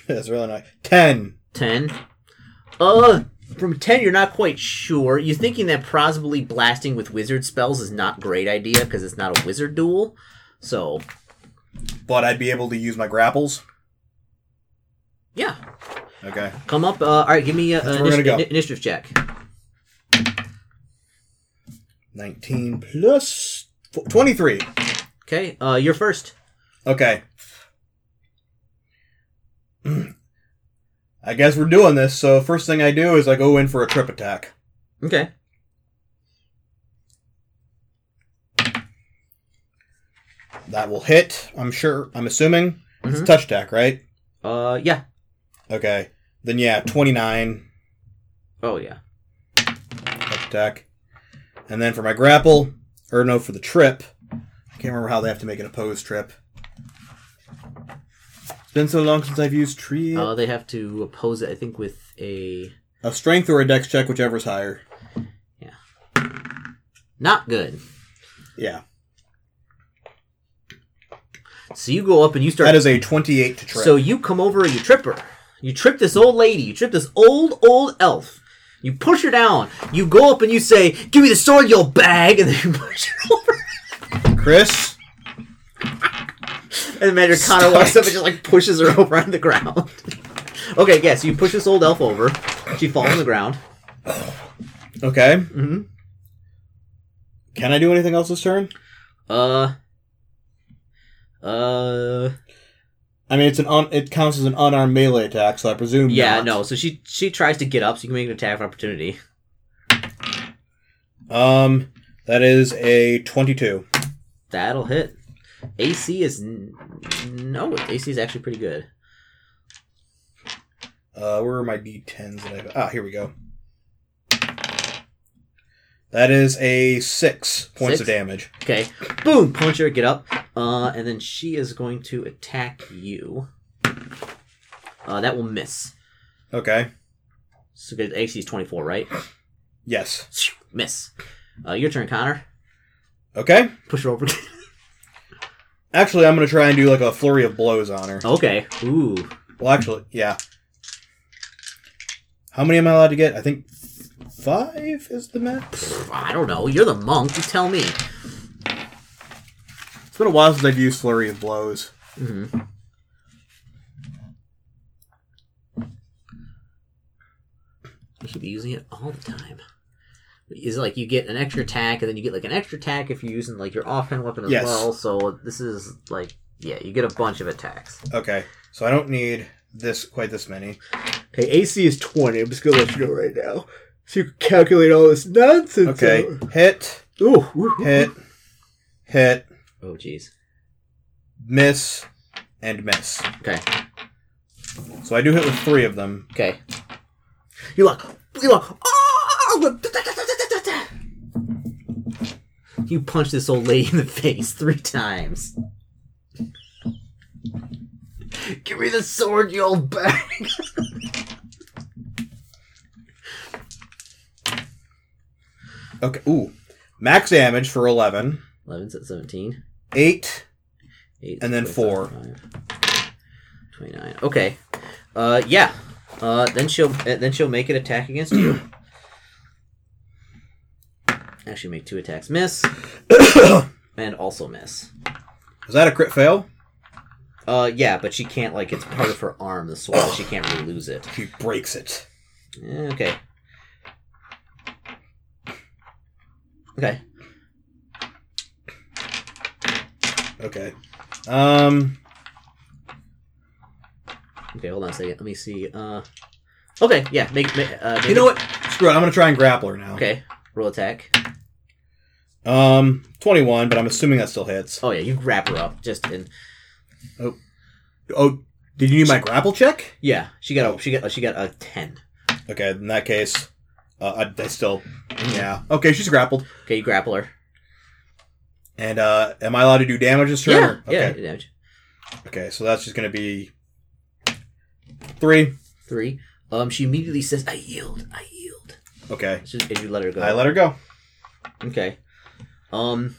It's really not. Ten. Ten. Uh, from ten, you're not quite sure. You're thinking that possibly blasting with wizard spells is not a great idea because it's not a wizard duel. So, But I'd be able to use my grapples. yeah, Okay. come up. Uh, all right, give me a, a where we're gonna initi- go. initiative check. 19 plus 23. Okay, uh, you're first. Okay. I guess we're doing this, so first thing I do is I go in for a trip attack. Okay. That will hit, I'm sure. I'm assuming. It's a Mhm. touch attack, right? Uh, yeah. Okay. Then yeah, 29 Oh yeah. touch attack. And then for my grapple, or no, for the trip, I can't remember how they have to make an opposed trip. It's been so long since I've used tree. Uh, they have to oppose it. I think with a a strength or a dex check, whichever's higher. Yeah. Not good. Yeah. So you go up and you start. That is a 28 to trip. So you come over and you trip her. You trip this old lady. You trip this old old elf. You push her down. You go up and you say, "Give me the sword, you old bag," and then you push her over. Chris, And Magic Connor walks up and just like pushes her over on the ground. okay, yeah. So you push this old elf over. She falls on the ground. okay. Mm-hmm. Can I do anything else this turn? Uh. Uh. I mean, it's an un- it counts as an unarmed melee attack, so I presume. Yeah. not. No. So she she tries to get up, so you can make an attack of opportunity. Um, that is a 22. That'll hit. AC is n- no. AC is actually pretty good. Uh, where are my d10s that I? Ah, here we go. That is a six points of damage. Okay. Boom! Punch her, get up. Uh, and then she is going to attack you. Uh, that will miss. Okay. So good. AC is 24, right? Yes. Miss. Uh, your turn, Connor. Okay. Push her over. Actually, I'm gonna try and do like a flurry of blows on her. okay. Ooh. Well, actually, yeah. How many am I allowed to get? I think five is the max. I don't know. You're the monk. You tell me. It's been a while since I've used flurry of blows. Mm-hmm. You should be using it all the time. is like you get an extra attack, and then you get like an extra attack if you're using like your offhand weapon as Yes. well. So this is like yeah, you get a bunch of attacks. Okay, so I don't need this quite this many. Okay, AC is twenty. I'm just gonna let you know right now, so you calculate all this nonsense. Okay, hit, Ooh, ooh, hit, hit, Oh jeez. miss, and miss. Okay. So I do hit with three of them. Okay. Ah! You like you like oh! You punch this old lady in the face three times. Give me the sword, you old bag. Okay, ooh, max damage for eleven. 11's at 17. Eight. 8 And then four. 29. Okay. Uh, yeah. Uh, then she'll uh, then she'll make an attack against you. Actually, make two attacks miss, and also miss. Is that a crit fail? Uh, yeah, but she can't like it's part of her arm, the sword. She can't really lose it. She breaks it. Eh, Okay. Okay. Okay. Um. Okay. Hold on a second. Let me see. Uh. Okay. Yeah. Make. make uh, You know what? Screw it. I'm gonna try and grapple her now. Okay. Roll attack. Um, 21, but I'm assuming that still hits. Oh yeah, you wrap her up just in. Oh, oh, did you need my grapple check? Yeah, she got a she got she got a ten. Okay, in that case, uh, I, I still, yeah. Okay, she's grappled. Okay, you grapple her. And uh, am I allowed to do damage this turn? Yeah. or- Yeah. Okay. Damage. Okay, so that's just gonna be three. Three. Um. She immediately says, "I yield. I yield." Okay, It's just- and you let her go. I let her go. Okay. Um.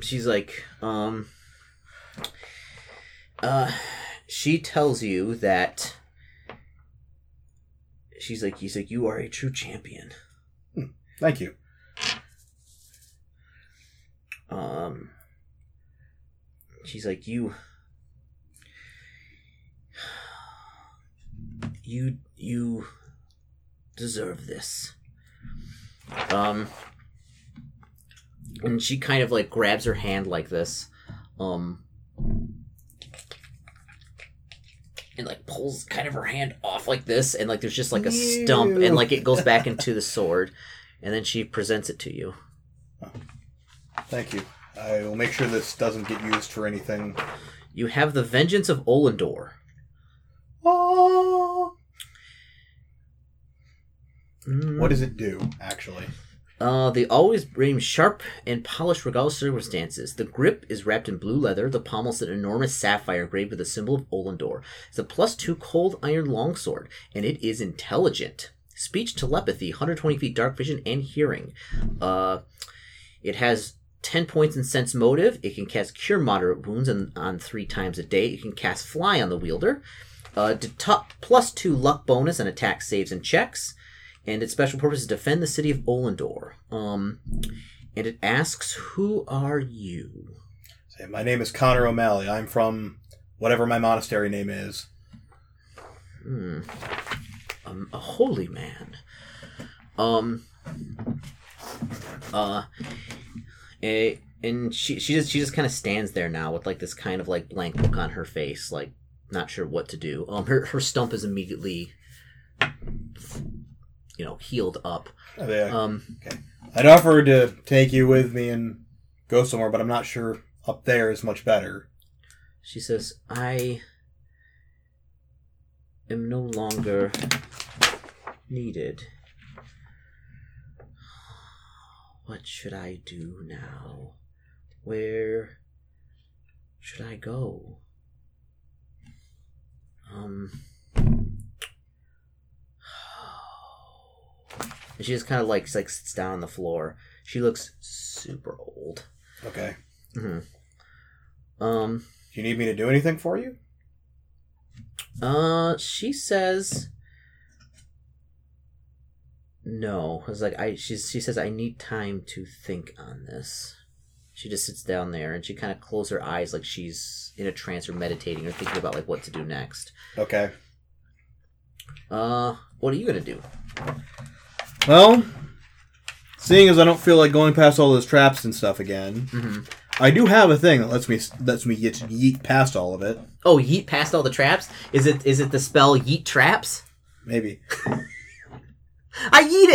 She's like, um. Uh, she tells you that. She's like, he's like, you are a true champion. Thank you. Um. She's like, you. You you deserve this. Um. And she kind of like grabs her hand like this, um, and like pulls kind of her hand off like this, and like there's just like a stump, and like it goes back into the sword, and then she presents it to you. Thank you. I will make sure this doesn't get used for anything. You have the vengeance of Olendor. Oh. Mm. What does it do, actually? Uh, they always aim sharp and polished regardless of circumstances. The grip is wrapped in blue leather. The pommel is an enormous sapphire engraved with the symbol of Olendor. It's a plus two cold iron longsword, and it is intelligent. Speech, telepathy, 120 feet dark vision, and hearing. Uh, it has 10 points in sense motive. It can cast cure moderate wounds on, on three times a day. It can cast fly on the wielder. Uh, plus two luck bonus on attack saves and checks and its special purpose is defend the city of Olendor. Um, and it asks, "Who are you?" My name is Connor O'Malley. I'm from whatever my monastery name is. Hmm. Um, a holy man. Um. Uh. eh, and she she just she just kind of stands there now with like this kind of like blank look on her face, like not sure what to do. Um, her her stump is immediately, you know, healed up. Oh, yeah. Um, I'd offer to take you with me and go somewhere, but I'm not sure up there is much better. She says, I am no longer needed. What should I do now? Where should I go? Um. And she just kind of like like sits down on the floor. She looks super old. Okay. hmm Um. Do you need me to do anything for you? Uh, she says no. I was like, I she's she says I need time to think on this. She just sits down there and she kind of closes her eyes like she's in a trance or meditating or thinking about like what to do next. Okay. Uh, what are you gonna do? Well, seeing as I don't feel like going past all those traps and stuff again, Mm-hmm. I do have a thing that lets me lets me get yeet past all of it. Oh, yeet past all the traps. Is it is it the spell yeet traps? Maybe. I yeet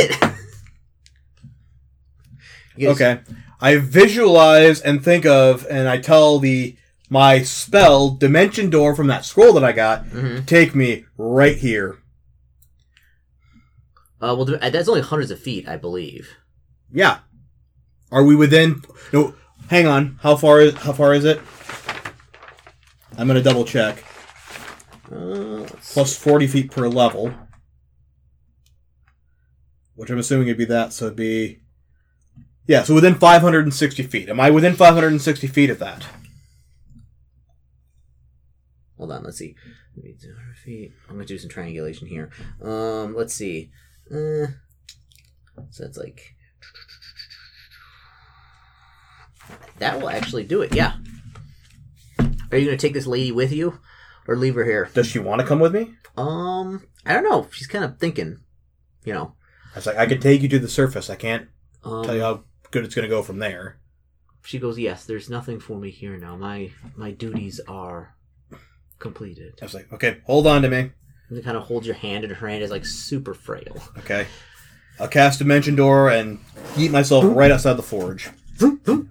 it. Okay. I visualize and think of, and I tell the my spell dimension door from that scroll that I got Mhm. take me right here. Uh, well, that's only hundreds of feet, I believe. Yeah. Are we within? No. Hang on. How far is how far is it? I'm gonna double check. Uh, Plus forty feet per level, which I'm assuming it'd be that. So it'd be. Yeah, so within 560 feet. Am I within 560 feet of that? Hold on, let's see. Maybe 200 feet. I'm gonna do some triangulation here. Um, let's see. Uh, so it's like that will actually do it. Yeah. Are you gonna take this lady with you, or leave her here? Does she want to come with me? Um, I don't know. She's kind of thinking. You know. I was like, I can take you to the surface. I can't Um, tell you how good it's going to go from there. She goes, "Yes, there's nothing for me here now. My my duties are completed." I was like, okay, hold on to me. And kind of hold your hand, and her hand is like super frail. Okay. I'll cast Dimension Door and yeet myself right outside the forge.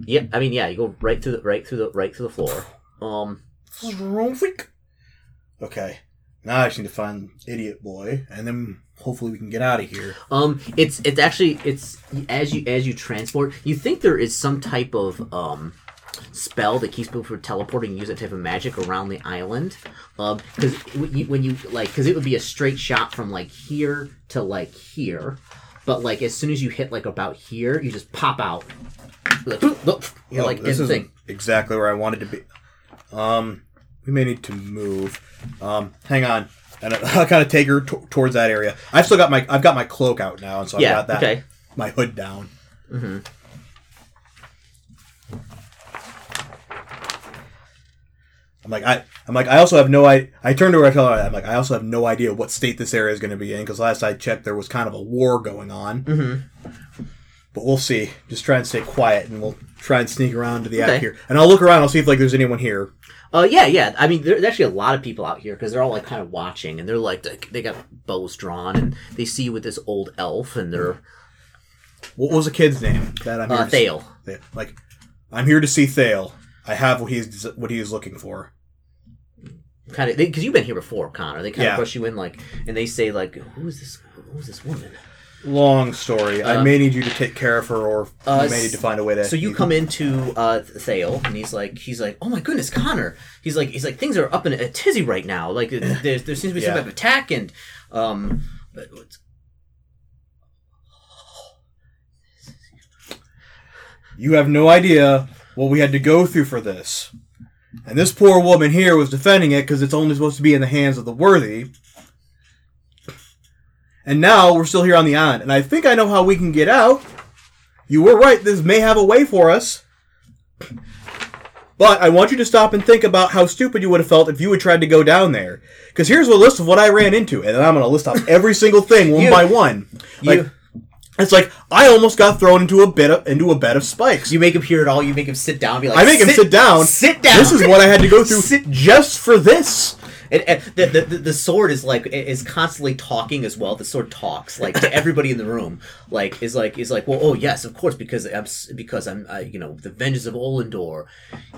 Yep. I mean, yeah, you go right through the right through the right through the floor. Um. Okay. Now I just need to find Idiot Boy, and then hopefully we can get out of here. Um. It's it's actually it's as you as you transport, you think there is some type of um spell that keeps people from teleporting use that type of magic around the island. Um. Because when you like, because it would be a straight shot from like here to like here. But like as soon as you hit like about here, you just pop out. Like, you're Oh, like this is exactly where I wanted to be. Um, we may need to move. Um, hang on, and I'll kind of take her t- towards that area. I've still got my I've got my cloak out now, and so I've Yeah. got that Okay. my hood down. Mm-hmm. I'm like I I'm like I also have no I I turned to her I tell her I'm like I also have no idea what state this area is going to be in because last I checked there was kind of a war going on. Mm-hmm. But we'll see. Just try and stay quiet, and we'll try and sneak around to the Okay. out here. And I'll look around. I'll see if like there's anyone here. Uh, yeah, yeah. I mean, there's actually a lot of people out here because they're all like kind of watching, and they're like they, got bows drawn, and they see you with this old elf, and they're What was the kid's name? That I'm here uh, to see? Thale. Th- Like, I'm here to see Thale. I have what he's what he is looking for. Kind of because you've been here before, Connor. They kind Yeah. of push you in, like, and they say like, "Who is this? Who is this woman?" Long story. I Uh, may need you to take care of her, or uh, you may need to find a way to. So you come into uh, Thale, and he's like, he's like, "Oh my goodness, Connor!" He's like, he's like, things are up in a tizzy right now. Like, there, there seems to be some type of attack, and um, but- You have no idea what we had to go through for this. And this poor woman here was defending it because it's only supposed to be in the hands of the worthy. And now we're still here on the island. And I think I know how we can get out. You were right, this may have a way for us. But I want you to stop and think about how stupid you would have felt if you had tried to go down there. Because here's a list of what I ran into, and I'm going to list off every single thing one You- by one. Like, you it's like I almost got thrown into a bit of, into a bed of spikes. you make him hear it all. You make him sit down. Be like, I make him sit down. Sit down. This is what I had to go through Sit- just for this. And, and the, the, the sword is like is constantly talking as well. The sword talks like to everybody in the room. Like is like is like well oh yes of course because I'm because I'm uh, you know the vengeance of Olendor,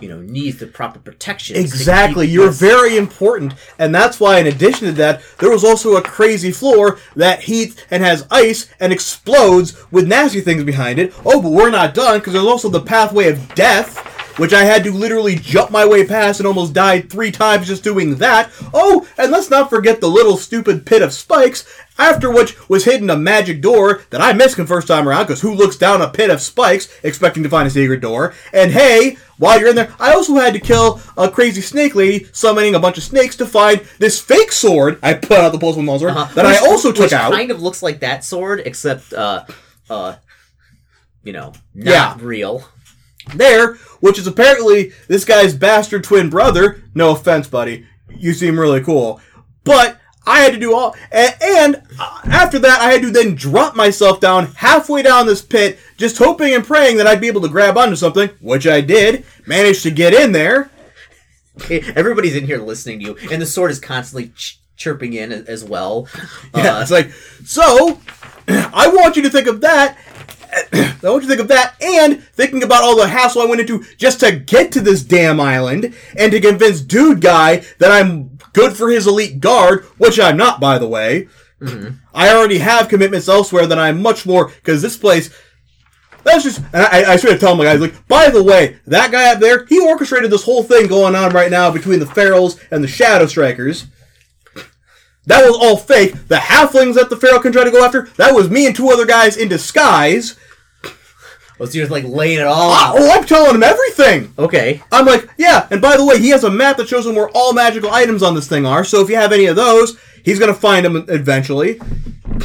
you know needs the proper protection. Exactly. You're very important, and that's why, in addition to that, there was also a crazy floor that heats and has ice and explodes with nasty things behind it. Oh, but we're not done because there's also the pathway of death, which I had to literally jump my way past and almost died three times just doing that. Oh, and let's not forget the little stupid pit of spikes. After which was hidden a magic door that I missed the first time around, because who looks down a pit of spikes expecting to find a secret door? And hey, while you're in there, I also had to kill a crazy snake lady, summoning a bunch of snakes to find this fake sword I put out the pulse with sword Uh-huh. that Which- I also took which out. Kind of looks like that sword, except uh uh, you know, not Yeah. real. There, which is apparently this guy's bastard twin brother. No offense, buddy. You seem really cool. But I had to do all, and, and uh, after that, I had to then drop myself down halfway down this pit, just hoping and praying that I'd be able to grab onto something, which I did. Managed to get in there. Everybody's in here listening to you, and the sword is constantly ch- chirping in as, well. Yeah, Uh, it's like, so, I want you to think of that. I want you to think of that and thinking about all the hassle I went into just to get to this damn island and to convince Dude Guy that I'm good for his elite guard, which I'm not, by the way. Mm-hmm. I already have commitments elsewhere that I'm much more, because this place, that's just, and I, I should have told my guys, like, by the way, that guy up there, he orchestrated this whole thing going on right now between the Ferals and the Shadow Strikers. That was all fake. The halflings that the Feralkin try to go after, that was me and two other guys in disguise. Oh, so you're like laying it all Ah, out. oh, I'm telling him everything. Okay. I'm like, yeah, and by the way, he has a map that shows him where all magical items on this thing are, so if you have any of those, he's gonna find them eventually.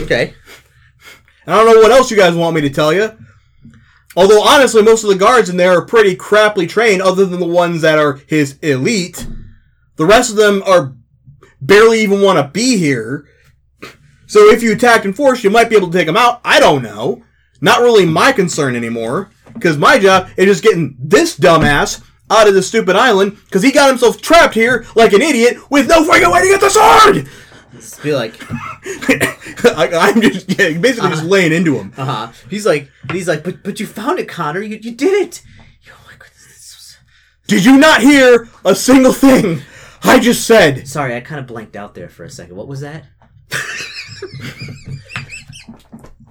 Okay. And I don't know what else you guys want me to tell you. Although, honestly, most of the guards in there are pretty crappily trained, other than the ones that are his elite. The rest of them are barely even want to be here. So if you attacked in force, you might be able to take them out. I don't know. Not really my concern anymore. Because my job is just getting this dumbass out of this stupid island, because he got himself trapped here like an idiot with no freaking way to get the sword! Just be like, I, I'm just yeah, basically just laying into him. uh huh. He's like, he's like, but but you found it, Connor. You you did it. Oh my goodness. This was... Did you not hear a single thing I just said? Sorry, I kind of blanked out there for a second. What was that?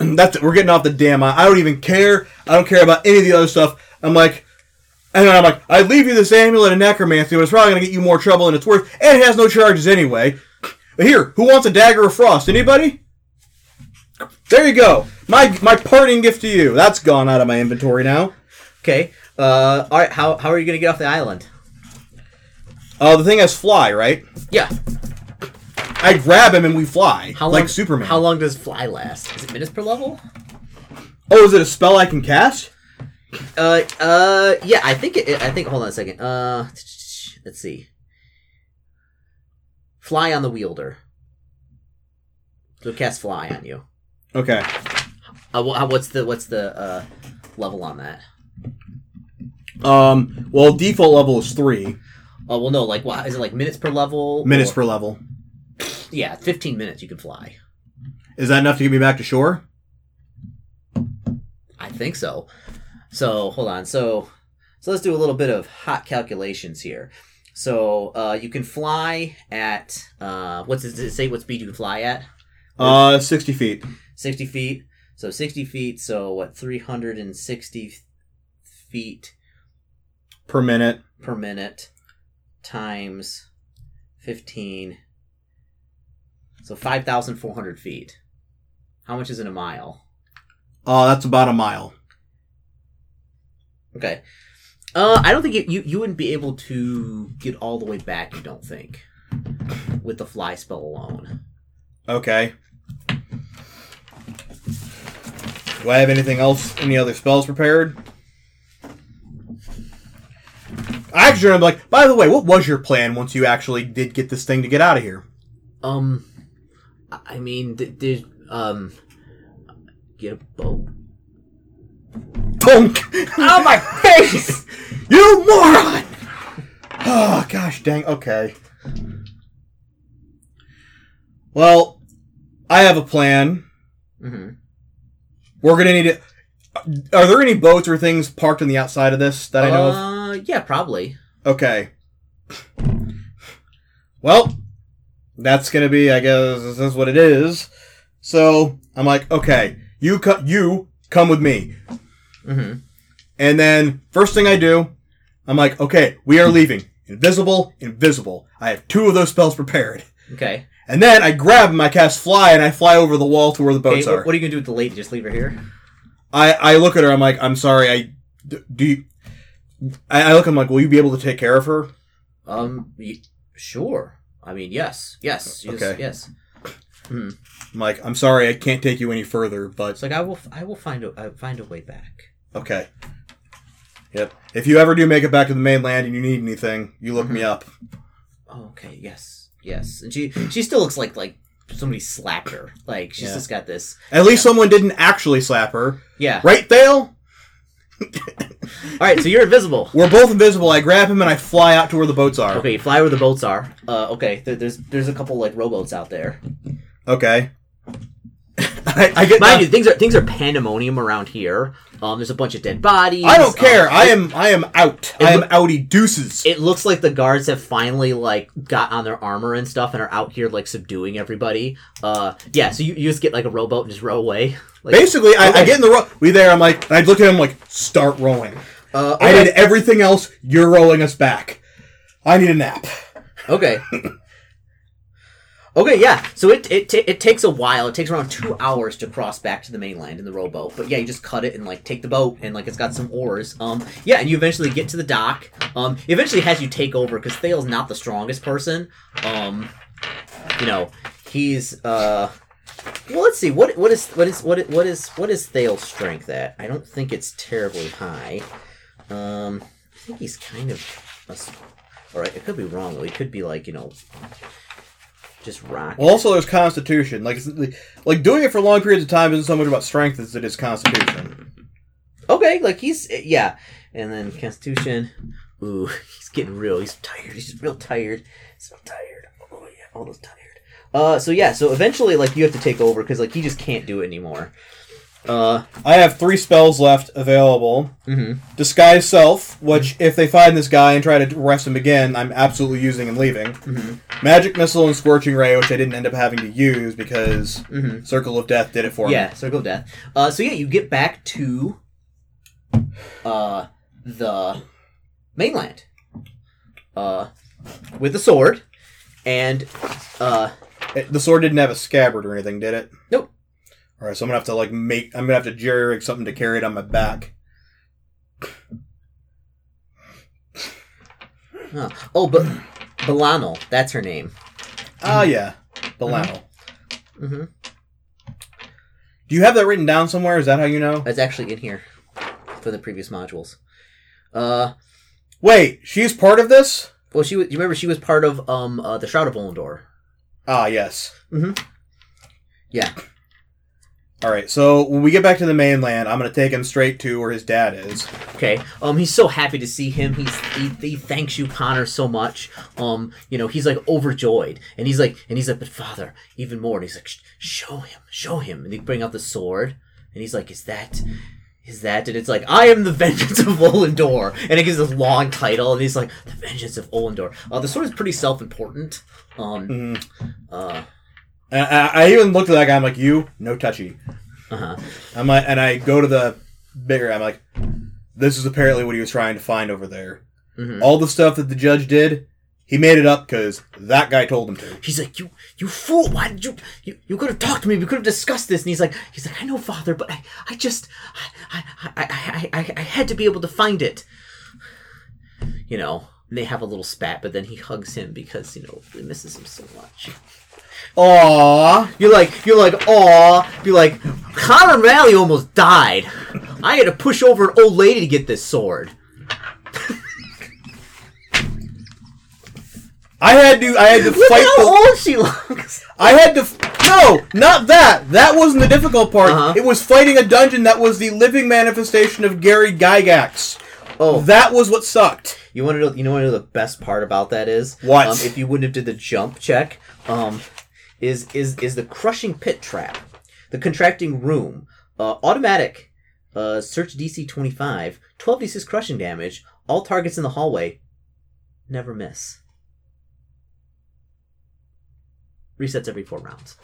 That's it. We're getting off the damn. I don't even care. I don't care about any of the other stuff. I'm like, and I'm like, I leave you this amulet of necromancy, but it's probably gonna get you more trouble than it's worth, and it has no charges anyway. But here, who wants a dagger of frost? Anybody? There you go. My my parting gift to you. That's gone out of my inventory now. Okay. Uh. All right. How how are you gonna get off the island? Uh, the thing has fly, right? Yeah. I grab him and we fly, How like long, Superman. How long does fly last? Is it minutes per level? oh, is it a spell I can cast? Uh. Uh. Yeah. I think it. I think. Hold on a second. Uh. Let's see. Fly on the wielder. So cast fly on you. Okay. Uh, what's the what's the uh, level on that? Um. Well, default level is three Oh well, no. Like, what is it? Like minutes per level? minutes Or- per level. Yeah, fifteen minutes you can fly. Is that enough to get me back to shore? I think so. So hold on. So so let's do a little bit of hot calculations here. So uh, you can fly at uh, what's it, does it say? What speed you can fly at? Uh, sixty feet. Sixty feet. So sixty feet. So what? Three hundred and sixty feet per minute. per minute times fifteen. So five thousand four hundred feet. How much is in a mile? Uh, that's about a mile. Okay. Uh, I don't think you, you you wouldn't be able to get all the way back. You don't think with the fly spell alone? Okay. Do I have anything else? Any other spells prepared? I actually, I'm like, by the way, what was your plan once you actually did get this thing to get out of here? Um, I- mean, th- there's um, get a boat. Punk! Oh my face! you moron! Oh, gosh dang. Okay. Well, I have a plan. hmm We're gonna need it. Are there any boats or things parked on the outside of this that I know of? Uh, yeah, probably. Okay. Well, that's gonna be, I guess, this is what it is. So I'm like, okay, you co- you come with me, hmm and then first thing I do, I'm like, okay, we are leaving. Invisible, invisible. I have two of those spells prepared, Okay. and then I grab I cast fly, and I fly over the wall to where the boats What, are. what are you gonna do with the lady? Just leave her here? I I look at her, I'm like, I'm sorry, I do. You, I, I look, I'm like, will you be able to take care of her? Um, y- sure. I mean, yes, yes, yes, Okay. yes. Hmm. I'm I'm sorry, I can't take you any further, but It's like I will, I will find a, I find a way back. Okay. Yep. If you ever do make it back to the mainland and you need anything, you look me up. Oh, okay. Yes. Yes, and she she still looks like like somebody slapped her. Like she's Yeah. just got this. At least someone didn't actually slap her. Yeah. Right, Thale? All right, so you're invisible. We're both invisible. I grab him and I fly out to where the boats are. Okay, you fly where the boats are. Uh, okay, there, there's there's a couple like rowboats out there. Okay. I, I get Mind down- you, things are things are pandemonium around here. Um, there's a bunch of dead bodies. I don't care. Um, I am I am out. I am loo- outie deuces. It looks like the guards have finally like got on their armor and stuff and are out here like subduing everybody. Uh, yeah. So you, you just get like a rowboat and just row away. Like, Basically, I, I get in the row. We there. I'm like, I look at him like, start rowing. uh, I okay. did everything else. You're rolling us back. I need a nap. Okay. Okay, yeah. So it it, it takes a while. It takes around two hours to cross back to the mainland in the rowboat. But yeah, you just cut it and like take the boat and like it's got some oars. Um, yeah, and you eventually get to the dock. Um, eventually has you take over because Thale's not the strongest person. Um, you know, he's uh. Well, let's see. What what is what is what is, what is what is Thale's strength at? I don't think it's terribly high. Um, I think he's kind of. A, all right, it could be wrong though. He could be like you know, just rock. Well, also there's Constitution. Like, it's- like doing it for long periods of time isn't so much about strength as it is Constitution. Okay, like he's yeah, and then Constitution. Ooh, he's getting real. He's tired. He's just real tired. So tired. Oh yeah, all those tired. Uh, so yeah, so eventually, like you have to take over because like he just can't do it anymore. Uh, I have three spells left available. hmm Disguise Self, which if they find this guy and try to arrest him again, I'm absolutely using and leaving. hmm Magic Missile and Scorching Ray, which I didn't end up having to use because hmm Circle of Death did it for me. Yeah, Circle of Death. Uh, so yeah, you get back to uh the mainland. Uh, with the sword, and uh, It- the sword didn't have a scabbard or anything, did it? Nope. All right, so I'm gonna have to like make. I'm gonna have to jerry rig something to carry it on my back. huh. oh, but Belano, that's her name. Ah, yeah, Belano. hmm Do you have that written down somewhere? Is that how you know? That's actually in here for the previous modules. Uh, Wait, she's part of this? well, she was. You remember she was part of um uh, the Shroud of Olendor. Ah, yes. Mm-hmm. Yeah. All right, so when we get back to the mainland, I'm gonna take him straight to where his dad is. Okay. Um, he's so happy to see him. He's he, he thanks you, Connor, so much. Um, you know, he's like overjoyed, and he's like, and he's like, but father, even more. And he's like, show him, show him. And they bring out the sword, and he's like, is that, is that? And it's like, I am the vengeance of Olendor, and it gives this long title, and he's like, the vengeance of Olendor. Uh, the sword is pretty self-important. Um, Mhm. uh, I, I even looked at that guy. I'm like, you, no touchy. uh huh. I'm like, and I go to the bigger. I'm like, this is apparently what he was trying to find over there. hmm All the stuff that the judge did, he made it up because that guy told him to. He's like, you, you fool! Why did you, you, you could have talked to me. We could have discussed this. And he's like, he's like, I know, father, but I, I just, I, I, I, I, I, had to be able to find it. You know, and they have a little spat, but then he hugs him because you know he misses him so much. Aww. You're like, you're like, aw. Be like, Connor Malley almost died. I had to push over an old lady to get this sword. I had to. I had to Look fight. how The, old she looks. I had to. f- No, not that. That wasn't the difficult part. Uh-huh. It was fighting a dungeon that was the living manifestation of Gary Gygax. Oh, That was what sucked. You want to know? You know what the best part about that is? What? Um, if you wouldn't have did the jump check, um, is is is the crushing pit trap, the contracting room, uh, automatic, uh, search DC 25, 12 d6 crushing damage, all targets in the hallway, never miss. Resets every four rounds.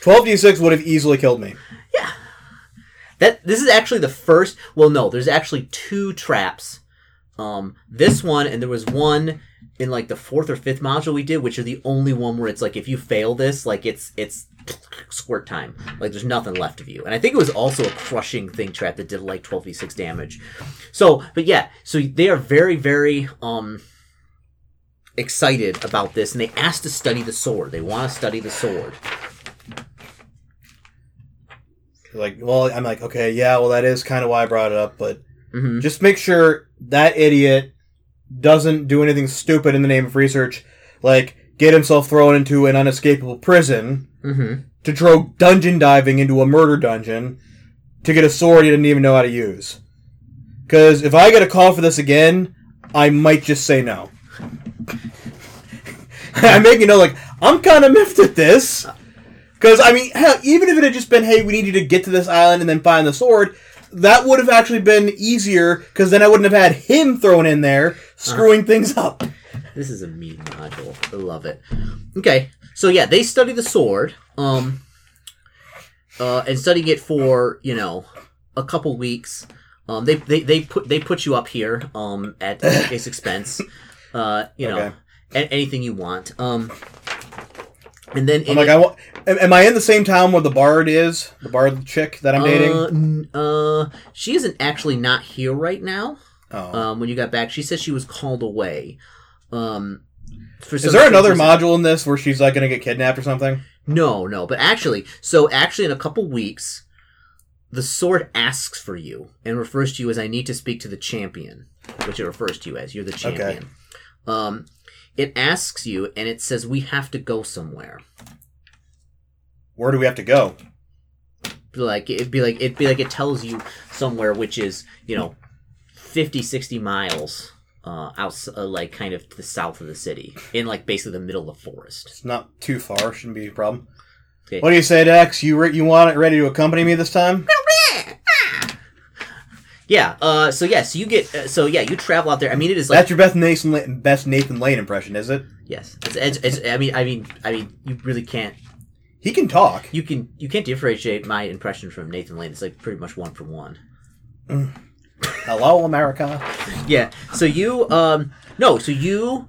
Twelve d six would have easily killed me. Yeah. That this is actually the first. Well, no, there's actually two traps. Um, this one and there was one in like the fourth or fifth module we did, which are the only one where it's like if you fail this, like it's it's squirt time. Like there's nothing left of you. And I think it was also a crushing thing trap that did like 12v6 damage. So, but yeah, so they are very very um excited about this and they asked to study the sword. They want to study the sword. Like, well, I'm like, okay, yeah, well, that is kind of why I brought it up, but hmm Just make sure that idiot doesn't do anything stupid in the name of research, like get himself thrown into an unescapable prison hmm to throw dungeon diving into a murder dungeon to get a sword he didn't even know how to use. Because if I get a call for this again, I might just say no. I'm making know like I'm kind of miffed at this. Because I mean, hell, even if it had just been, "Hey, we need you to get to this island and then find the sword," that would have actually been easier. Because then I wouldn't have had him thrown in there, screwing things up. This is a mean module. I love it. Okay, so yeah, they study the sword, um, uh, and studying it for you know a couple weeks. Um, they, they they put they put you up here, um, at its expense. Uh, you know, Okay. a- anything you want. Um, and then I'm like, I want. Am, I in the same town where the bard is? The bard chick that I'm dating. Uh, n- uh, she isn't actually not here right now. oh. Um, when you got back, she said she was called away. Um, Is there another reason- module in this where she's like gonna get kidnapped or something? No, no. But actually, so actually, in a couple weeks, the sword asks for you and refers to you as "I need to speak to the champion," which it refers to you as. You're the champion. Okay. Um, it asks you, and it says we have to go somewhere. Where do we have to go? Like it'd be like it'd be like it tells you somewhere, which is you know 50, 60 miles. Uh, out, uh, like kind of to the south of the city, in like basically the middle of the forest. It's not too far. Shouldn't be a problem. Okay. What do you say, Dex? You re- you want it ready to accompany me this time? Yeah. Uh. So yeah. So you get. Uh, so yeah. You travel out there. I mean, it is like That's your best Nathan La- best Nathan Lane impression, is it? yes. It's, it's, it's. I mean. I mean. I mean. You really can't. He can talk. You can. You can't differentiate my impression from Nathan Lane. It's like pretty much one for one. Hello, America. Yeah. So you. Um. No. So you.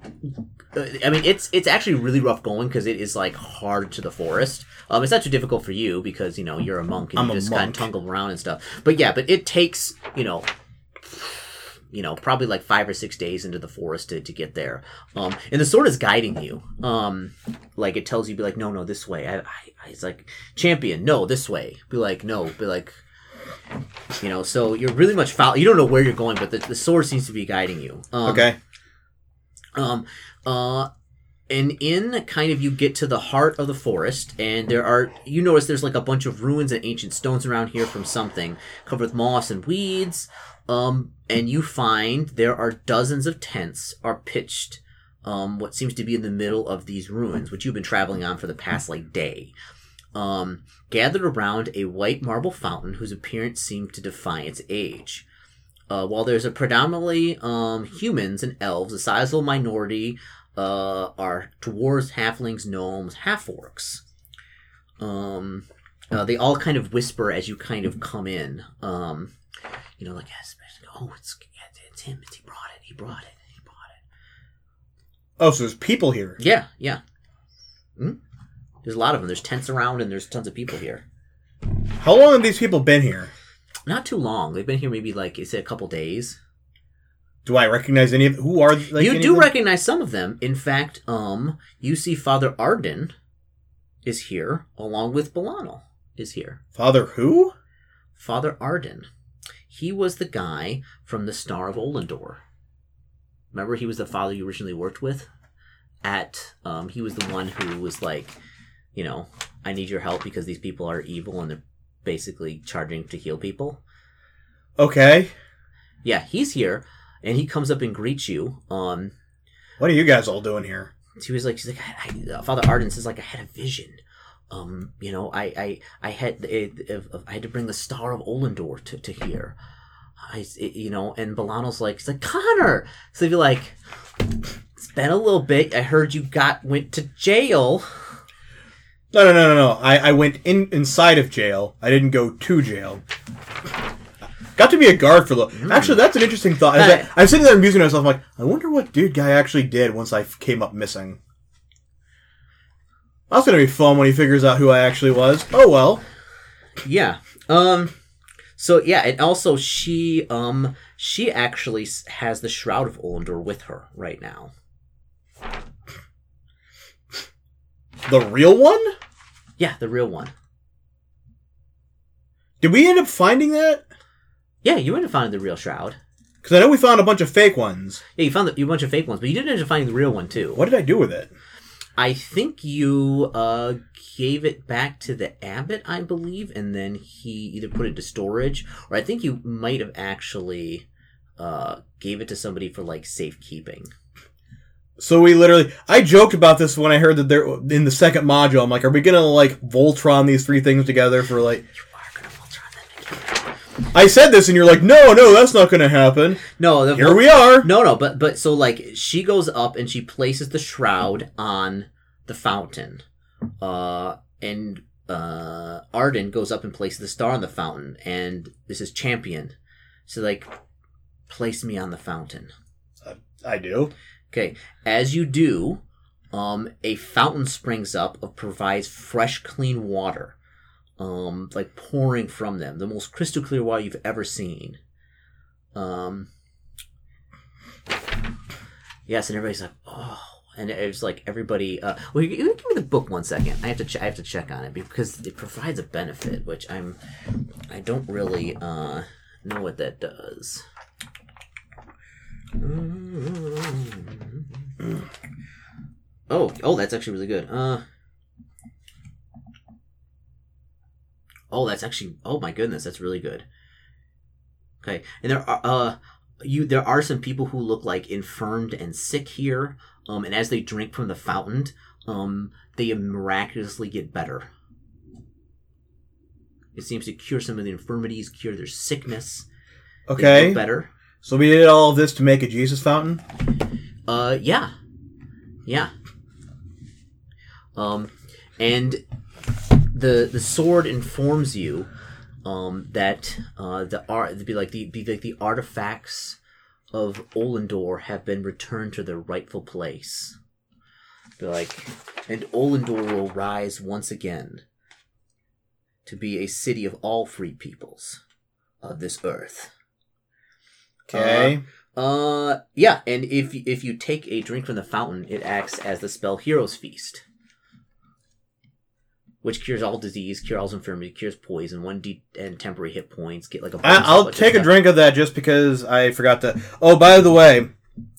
Uh, I mean, it's it's actually really rough going because it is like hard to the forest. Um, it's not too difficult for you because you know you're a monk and I'm you just kind of tungle around and stuff. But yeah, but it takes you know, you know, probably like five or six days into the forest to, to get there. Um, and the sword is guiding you. Um, like it tells you, be like, no, no, this way. I, I, I it's like champion, no, this way. Be like, no, be like. You know, so you're really much follow. You don't know where you're going, but the, the sword seems to be guiding you. Um, Okay. um, uh, and in kind of you get to the heart of the forest, and there are you notice there's like a bunch of ruins and ancient stones around here from something covered with moss and weeds. Um, and you find there are dozens of tents are pitched. Um, what seems to be in the middle of these ruins, which you've been traveling on for the past like day. Um, gathered around a white marble fountain whose appearance seemed to defy its age. Uh, while there's a predominantly um, humans and elves, a sizable minority uh, are dwarves, halflings, gnomes, half orcs. Um, uh, they all kind of whisper as you kind of come in. Um, you know, like, yes, oh, it's, it's him. He brought it. He brought it. He brought it. Oh, so there's people here. Yeah, yeah. Hmm? There's a lot of them. There's tents around, and there's tons of people here. How long have these people been here? Not too long. They've been here maybe like is it a couple days. Do I recognize any of who are like you do recognize some of them. In fact, um, you see Father Arden is here, along with Bolano is here. Father who? Father Arden. He was the guy from the Star of Olendor. Remember, he was the father you originally worked with. At um, he was the one who was like, you know, I need your help because these people are evil and they're basically charging to heal people. Okay. Yeah, he's here, and he comes up and greets you. Um, What are you guys all doing here? she was like, she's like, I, I, Father Arden says like I had a vision. Um, you know, I I I had it, I had to bring the Star of Olendor to to here. I you know, and Bolano's like, he's like Connor. So you're like, it's been a little bit. I heard you got went to jail. No, no, no, no, no. I, I went in inside of jail. I didn't go to jail. Got to be a guard for a little. Actually, that's an interesting thought. I was, Hey. I'm sitting there amusing myself. I'm like, I wonder what dude guy actually did once I came up missing. That's gonna be fun when he figures out who I actually was. Oh well. Yeah. Um. So yeah, and also she um she actually has the Shroud of Olendor with her right now. The real one? Yeah, the real one. Did we end up finding that? Yeah, you wouldn't have found the real shroud. Because I know we found a bunch of fake ones. Yeah, you found the, a bunch of fake ones, but you didn't end up finding the real one too. What did I do with it? I think you uh, gave it back to the abbot, I believe, and then he either put it to storage, or I think you might have actually uh, gave it to somebody for like safekeeping. So we literally, I joked about this when I heard that they're in the second module. I'm like, are we gonna like Voltron these three things together for like? You are gonna Voltron them together. I said this, and you're like, no, no, that's not gonna happen. No, the Here we are. No, no, but but so like she goes up and she places the shroud on the fountain, uh, and uh, Arden goes up and places the star on the fountain, and this is champion. So like, place me on the fountain. I do. Okay, as you do, um, a fountain springs up of provides fresh, clean water, um, like pouring from them, the most crystal clear water you've ever seen. Um, yes, and everybody's like, oh, and it's like everybody. Uh, well, you, you give me the book one second. I have to. Ch- I have to check on it because it provides a benefit, which I'm. I don't really uh, know what that does. Oh, oh, that's actually really good. Uh. Oh, that's actually. Oh my goodness, that's really good. Okay, and there are uh, you there are some people who look like infirmed and sick here. Um, and as they drink from the fountain, um, they miraculously get better. It seems to cure some of the infirmities, cure their sickness. Okay. better. So we did all of this to make a Jesus fountain. Uh, yeah, yeah. Um, and the the sword informs you, um, that uh the art be like the be like the artifacts of Olendor have been returned to their rightful place. Be like, and Olendor will rise once again to be a city of all free peoples of this earth. Okay. Uh, yeah, and if if you take a drink from the fountain, it acts as the spell Hero's Feast, which cures all disease, cures all infirmity, cures poison, one d and temporary hit points. Get like a. I, I'll take a stuff. drink of that just because I forgot to. Oh, by the way,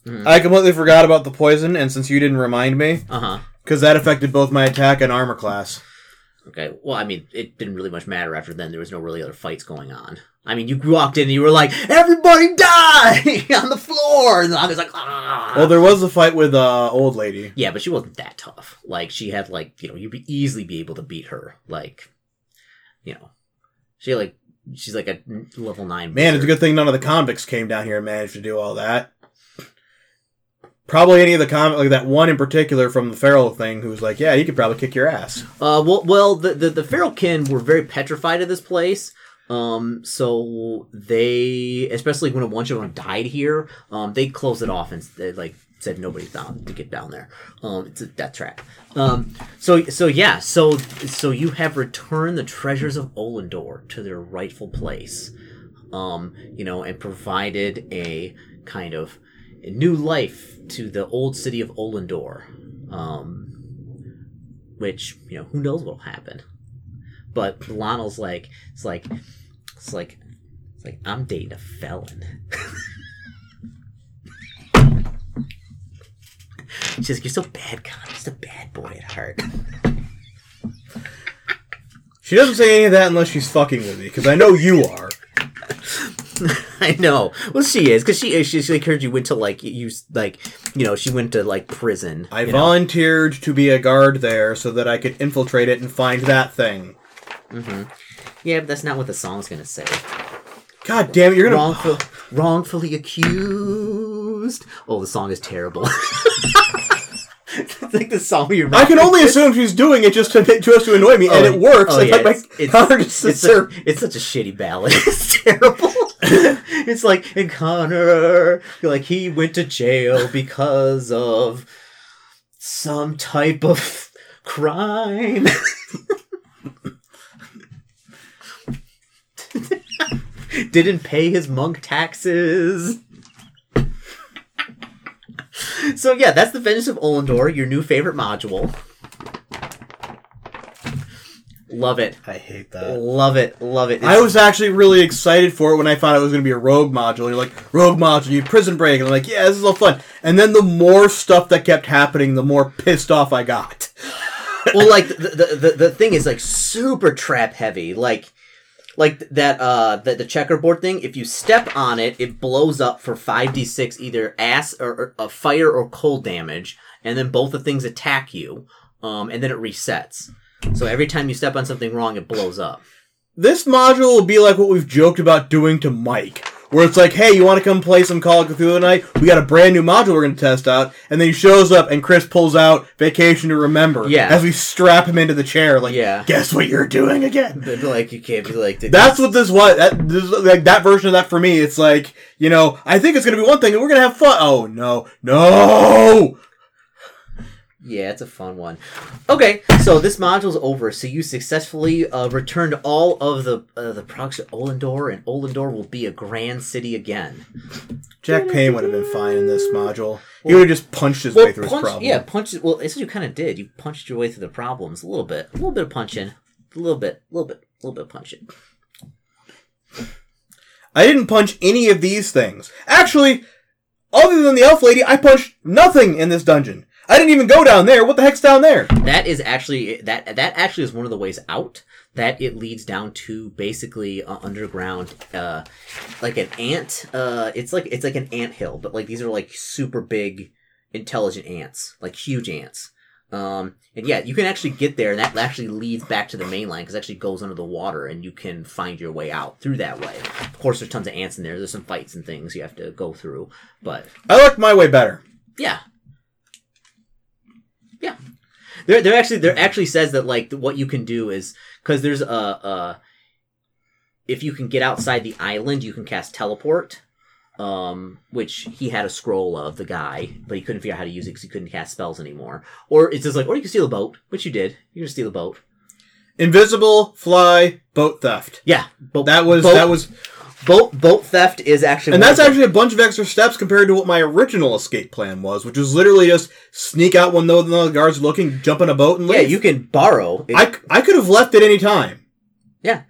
Mhm. I completely forgot about the poison, and since you didn't remind me, Uh huh. because that affected both my attack and armor class. Okay. Well, I mean, it didn't really much matter after then. There was no really other fights going on. I mean, you walked in and you were like, "Everybody die on the floor," and I was like, "Ah." Well, there was a fight with uh old lady. Yeah, but she wasn't that tough. Like she had like you know you'd be easily be able to beat her. Like, you know, she like she's like a level nine. Man, it's a good thing none of the convicts came down here and managed to do all that. Probably any of the comment like that one in particular from the feral thing, who was like, "Yeah, he could probably kick your ass." Uh, well, well, the the, the Feralkin were very petrified of this place. Um, so they, especially when a bunch of them died here, um, they closed it off and they, like said nobody's down to get down there. Um, it's a death trap. Um, so so yeah, so so you have returned the treasures of Olendor to their rightful place. Um, you know, and provided a kind of new life to the old city of Olendor. Um, which you know who knows what'll happen but lionel's like it's like it's like it's like i'm dating a felon she's like you're so bad con just a bad boy at heart She doesn't say any of that unless she's fucking with me, because I know you are. i know well she is because she is she, she like heard you went to like you like you know she went to like prison I you know? volunteered to be a guard there so that I could infiltrate it and find that thing. Mm-hmm. yeah but that's not what the song's gonna say God damn it, you're gonna. Wrongful, wrongfully accused. Oh, the song is terrible. it's like the song you I can only assume she's doing it just to just to annoy me, and it works. Oh, It's yeah, like my it's, it's, just it's, such, it's such a shitty ballad. It's terrible. it's like, and Connor, like he went to jail because of some type of crime. Didn't pay his monk taxes. So yeah, that's the Vengeance of Olendor, your new favorite module. Love it. I hate that. Love it. Love it. I was actually really excited for it when I found out it was going to be a rogue module. You're like, rogue module, you prison break. And I'm like, yeah, this is all fun. And then the more stuff that kept happening, the more pissed off I got. well, like the, the the the thing is like super trap heavy. Like like that uh the, the checkerboard thing. If you step on it, it blows up for five d six either ass or, or uh, fire or cold damage, and then both the things attack you. Um, and then it resets. So every time you step on something wrong, it blows up. This module will be like what we've joked about doing to Mike. Where it's like, hey, you want to come play some Call of Cthulhu tonight? We got a brand new module we're going to test out. And then he shows up and Chris pulls out Vacation to Remember. Yeah. As we strap him into the chair. Like, Yeah. guess what you're doing again? But like you can't be like That's what this was. That, this, like, that version of that for me, it's like, you know, I think it's going to be one thing and we're going to have fun. Oh, no. No! Yeah, it's a fun one. Okay, so this module's over. So you successfully uh, returned all of the uh, the products to Olendor, and Olendor will be a grand city again. Jack Payne would have been fine in this module. He would have just punched his way through his punch, problem. yeah, punched. Well, it's what you kind of did. You punched your way through the problems a little bit, a little bit of punching, a little bit, a little bit, a little bit of punching. I didn't punch any of these things. Actually, other than the elf lady, I punched nothing in this dungeon. I didn't even go down there. What the heck's down there? That is actually that that actually is one of the ways out. That it leads down to basically uh, underground, uh, like an ant. Uh, it's like it's like an ant hill, but like these are like super big, intelligent ants, like huge ants. Um, and yeah, you can actually get there, and that actually leads back to the mainland because it actually goes under the water, and you can find your way out through that way. Of course, there's tons of ants in there. There's some fights and things you have to go through, but I like my way better. yeah. Yeah. There, there actually, there actually says that like what you can do is because there's a, a, if you can get outside the island, you can cast teleport. Um, which he had a scroll of the guy, but he couldn't figure out how to use it because he couldn't cast spells anymore. Or it's just like, or you can steal a boat, which you did. You can steal a boat. Invisible, fly, boat theft. Yeah, boat, That was boat, that was, boat boat theft is actually and that's the- actually a bunch of extra steps compared to what my original escape plan was, which was literally just sneak out when no the guards looking, jump in a boat, and leave. yeah. You can borrow. I, I could have left at any time. Yeah,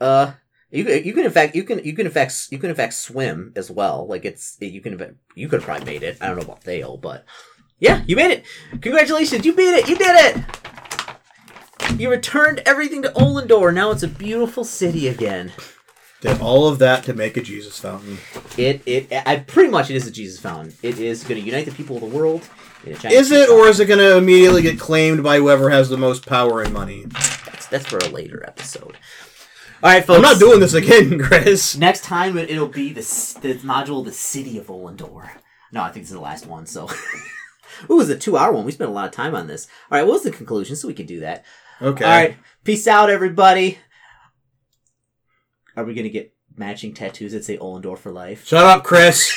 uh, you can- you can in fact you can you can in fact you can in fact swim as well. Like it's you can you could have probably made it. I don't know about Thale, but yeah, you made it. Congratulations, you beat it. You did it. You returned everything to Olendor. Now it's a beautiful city again. Did all of that to make a Jesus fountain. It it I pretty much it is a Jesus fountain. It is going to unite the people of the world. in a giant Is it, or is it going to immediately get claimed by whoever has the most power and money? That's, that's for a later episode. All right, folks. I'm not doing this again, Chris. Next time it, it'll be the the module, the city of Olendor. No, I think this is the last one. So, ooh, it was a two hour one. We spent a lot of time on this. All right, what was the conclusion? So we can do that. Okay. All right, peace out, everybody. Are we gonna get matching tattoos that say Olendor for life? Shut up, Chris.